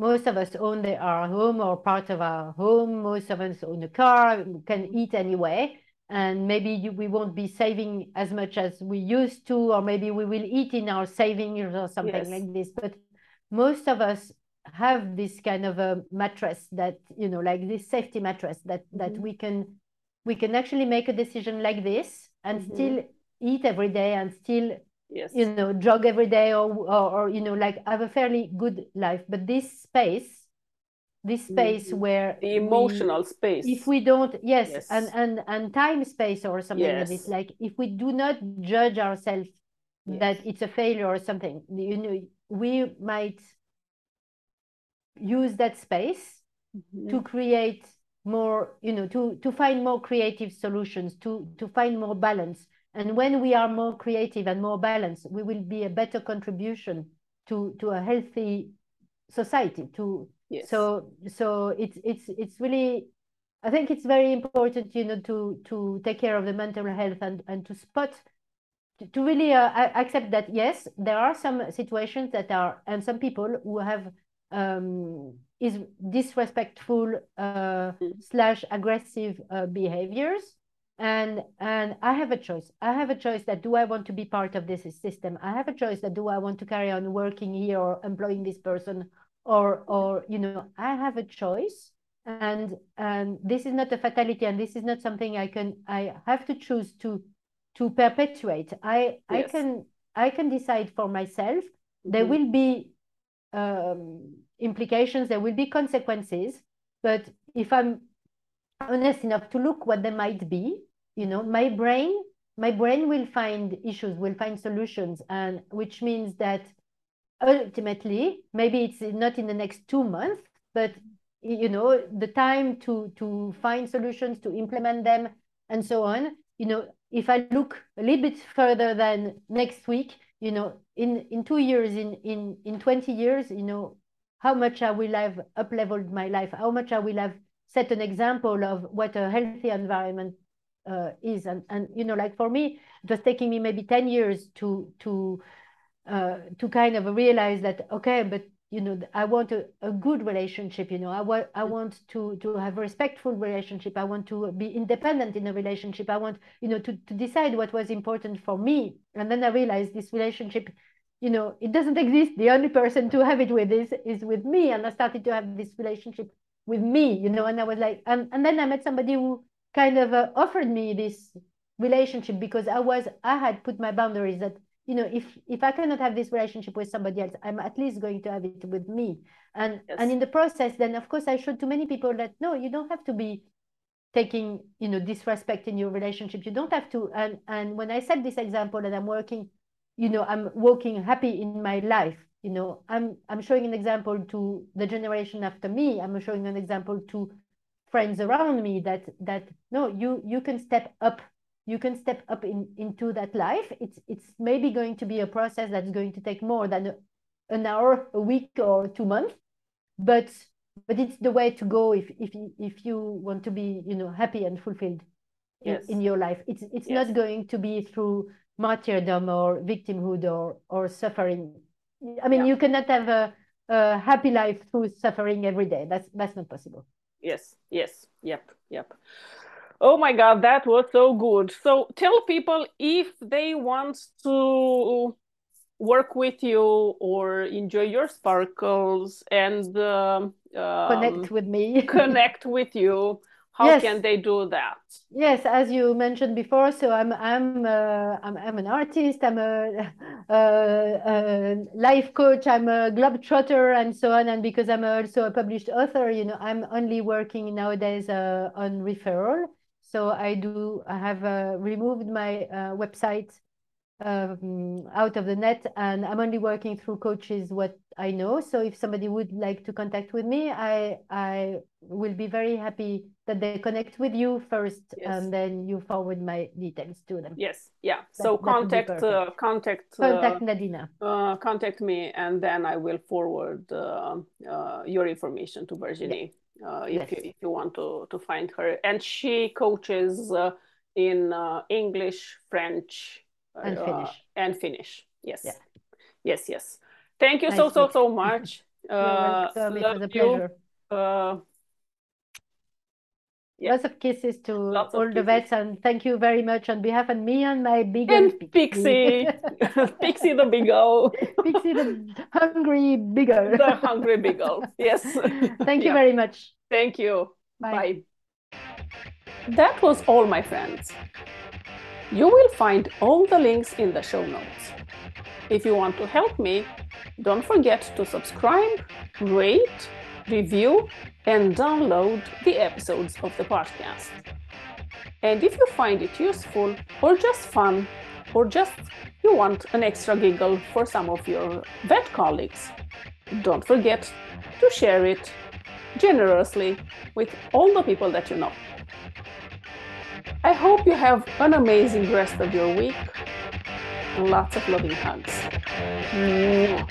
most of us own the, our home or part of our home. Most of us own a car, can eat anyway, and maybe you, we won't be saving as much as we used to, or maybe we will eat in our savings or something yes. like this. But most of us have this kind of a mattress that you know, like this safety mattress that that mm-hmm. we can we can actually make a decision like this and mm-hmm. still eat every day and still yes. you know jog every day or, or, or you know like have a fairly good life but this space this space mm-hmm. where the emotional we, space if we don't yes, yes, and and and time space or something yes. like this like if we do not judge ourselves yes. that it's a failure or something you know we might use that space mm-hmm. to create more you know to to find more creative solutions to to find more balance and when we are more creative and more balanced we will be a better contribution to to a healthy society to yes. so so it's it's it's really i think it's very important you know to to take care of the mental health and and to spot to, really uh, accept that yes there are some situations that are and some people who have um is disrespectful uh, mm. slash aggressive uh, behaviors and and i have a choice i have a choice that do i want to be part of this system i have a choice that do i want to carry on working here or employing this person or or you know i have a choice and and this is not a fatality and this is not something i can i have to choose to to perpetuate i yes. i can i can decide for myself mm-hmm. there will be um, implications, there will be consequences. But if I'm honest enough to look what they might be, you know, my brain, my brain will find issues, will find solutions, and which means that ultimately, maybe it's not in the next two months, but you know, the time to to find solutions, to implement them, and so on. You know, if I look a little bit further than next week, you know, in in two years, in in in twenty years, you know, how much I will have up-leveled my life, how much I will have set an example of what a healthy environment uh, is. And, and, you know, like for me, it was taking me maybe 10 years to, to, uh, to kind of realize that, okay, but, you know, I want a, a good relationship, you know, I, want I want to, to have a respectful relationship. I want to be independent in a relationship. I want, you know, to, to decide what was important for me. And then I realized this relationship you know, it doesn't exist. The only person to have it with is is with me. And I started to have this relationship with me, you know, and I was like, and, and then I met somebody who kind of uh, offered me this relationship because I was, I had put my boundaries that, you know, if if I cannot have this relationship with somebody else, I'm at least going to have it with me. And yes. and in the process, then of course I showed to many people that no, you don't have to be taking, you know, disrespect in your relationship. You don't have to. And and when I set this example and I'm working you know i'm walking happy in my life you know i'm i'm showing an example to the generation after me i'm showing an example to friends around me that that no you you can step up you can step up in into that life it's it's maybe going to be a process that's going to take more than an hour a week or two months but but it's the way to go if if if you want to be you know happy and fulfilled yes. in, in your life it's it's yes. not going to be through martyrdom or victimhood or or suffering i mean yeah. you cannot have a, a happy life through suffering every day that's that's not possible yes yes yep yep. Oh my god that was so good. So tell people if they want to work with you or enjoy your sparkles and um, connect with me. connect with you how yes. can they do that yes as you mentioned before so i'm i'm uh, I'm, I'm an artist i'm a, a, a, life coach i'm a globetrotter and so on and because i'm also a published author you know i'm only working nowadays uh, on referral so i do i have uh, removed my uh, website um, out of the net and I'm only working through coaches what I know. So if somebody would like to contact with me, I I will be very happy that they connect with you first yes. and then you forward my details to them. Yes, yeah. That, so contact uh, contact contact uh, Nadina. Uh, contact me and then I will forward uh, uh, your information to Virginie. Uh, if yes. you if you want to to find her and she coaches in uh, English, French, And uh, Finnish. and Finnish. Yes. Yeah. Yes, yes. Thank you Nice so, so, so much. Uh, welcome. It was a pleasure. Uh, Yeah. Lots of kisses to Lots all the vets, and thank you very much on behalf of me and my big and old Pixie, Pixie the Beagle, Pixie the hungry beagle. the hungry Beagle. Yes. Thank you Yeah. very much. Thank you. Bye. Bye. That was all, my friends. You will find all the links in the show notes. If you want to help me, don't forget to subscribe, rate, review, and download the episodes of the podcast. And if you find it useful, or just fun, or just you want an extra giggle for some of your vet colleagues, don't forget to share it generously with all the people that you know. I hope you have an amazing rest of your week. Lots of loving hugs. Mwah.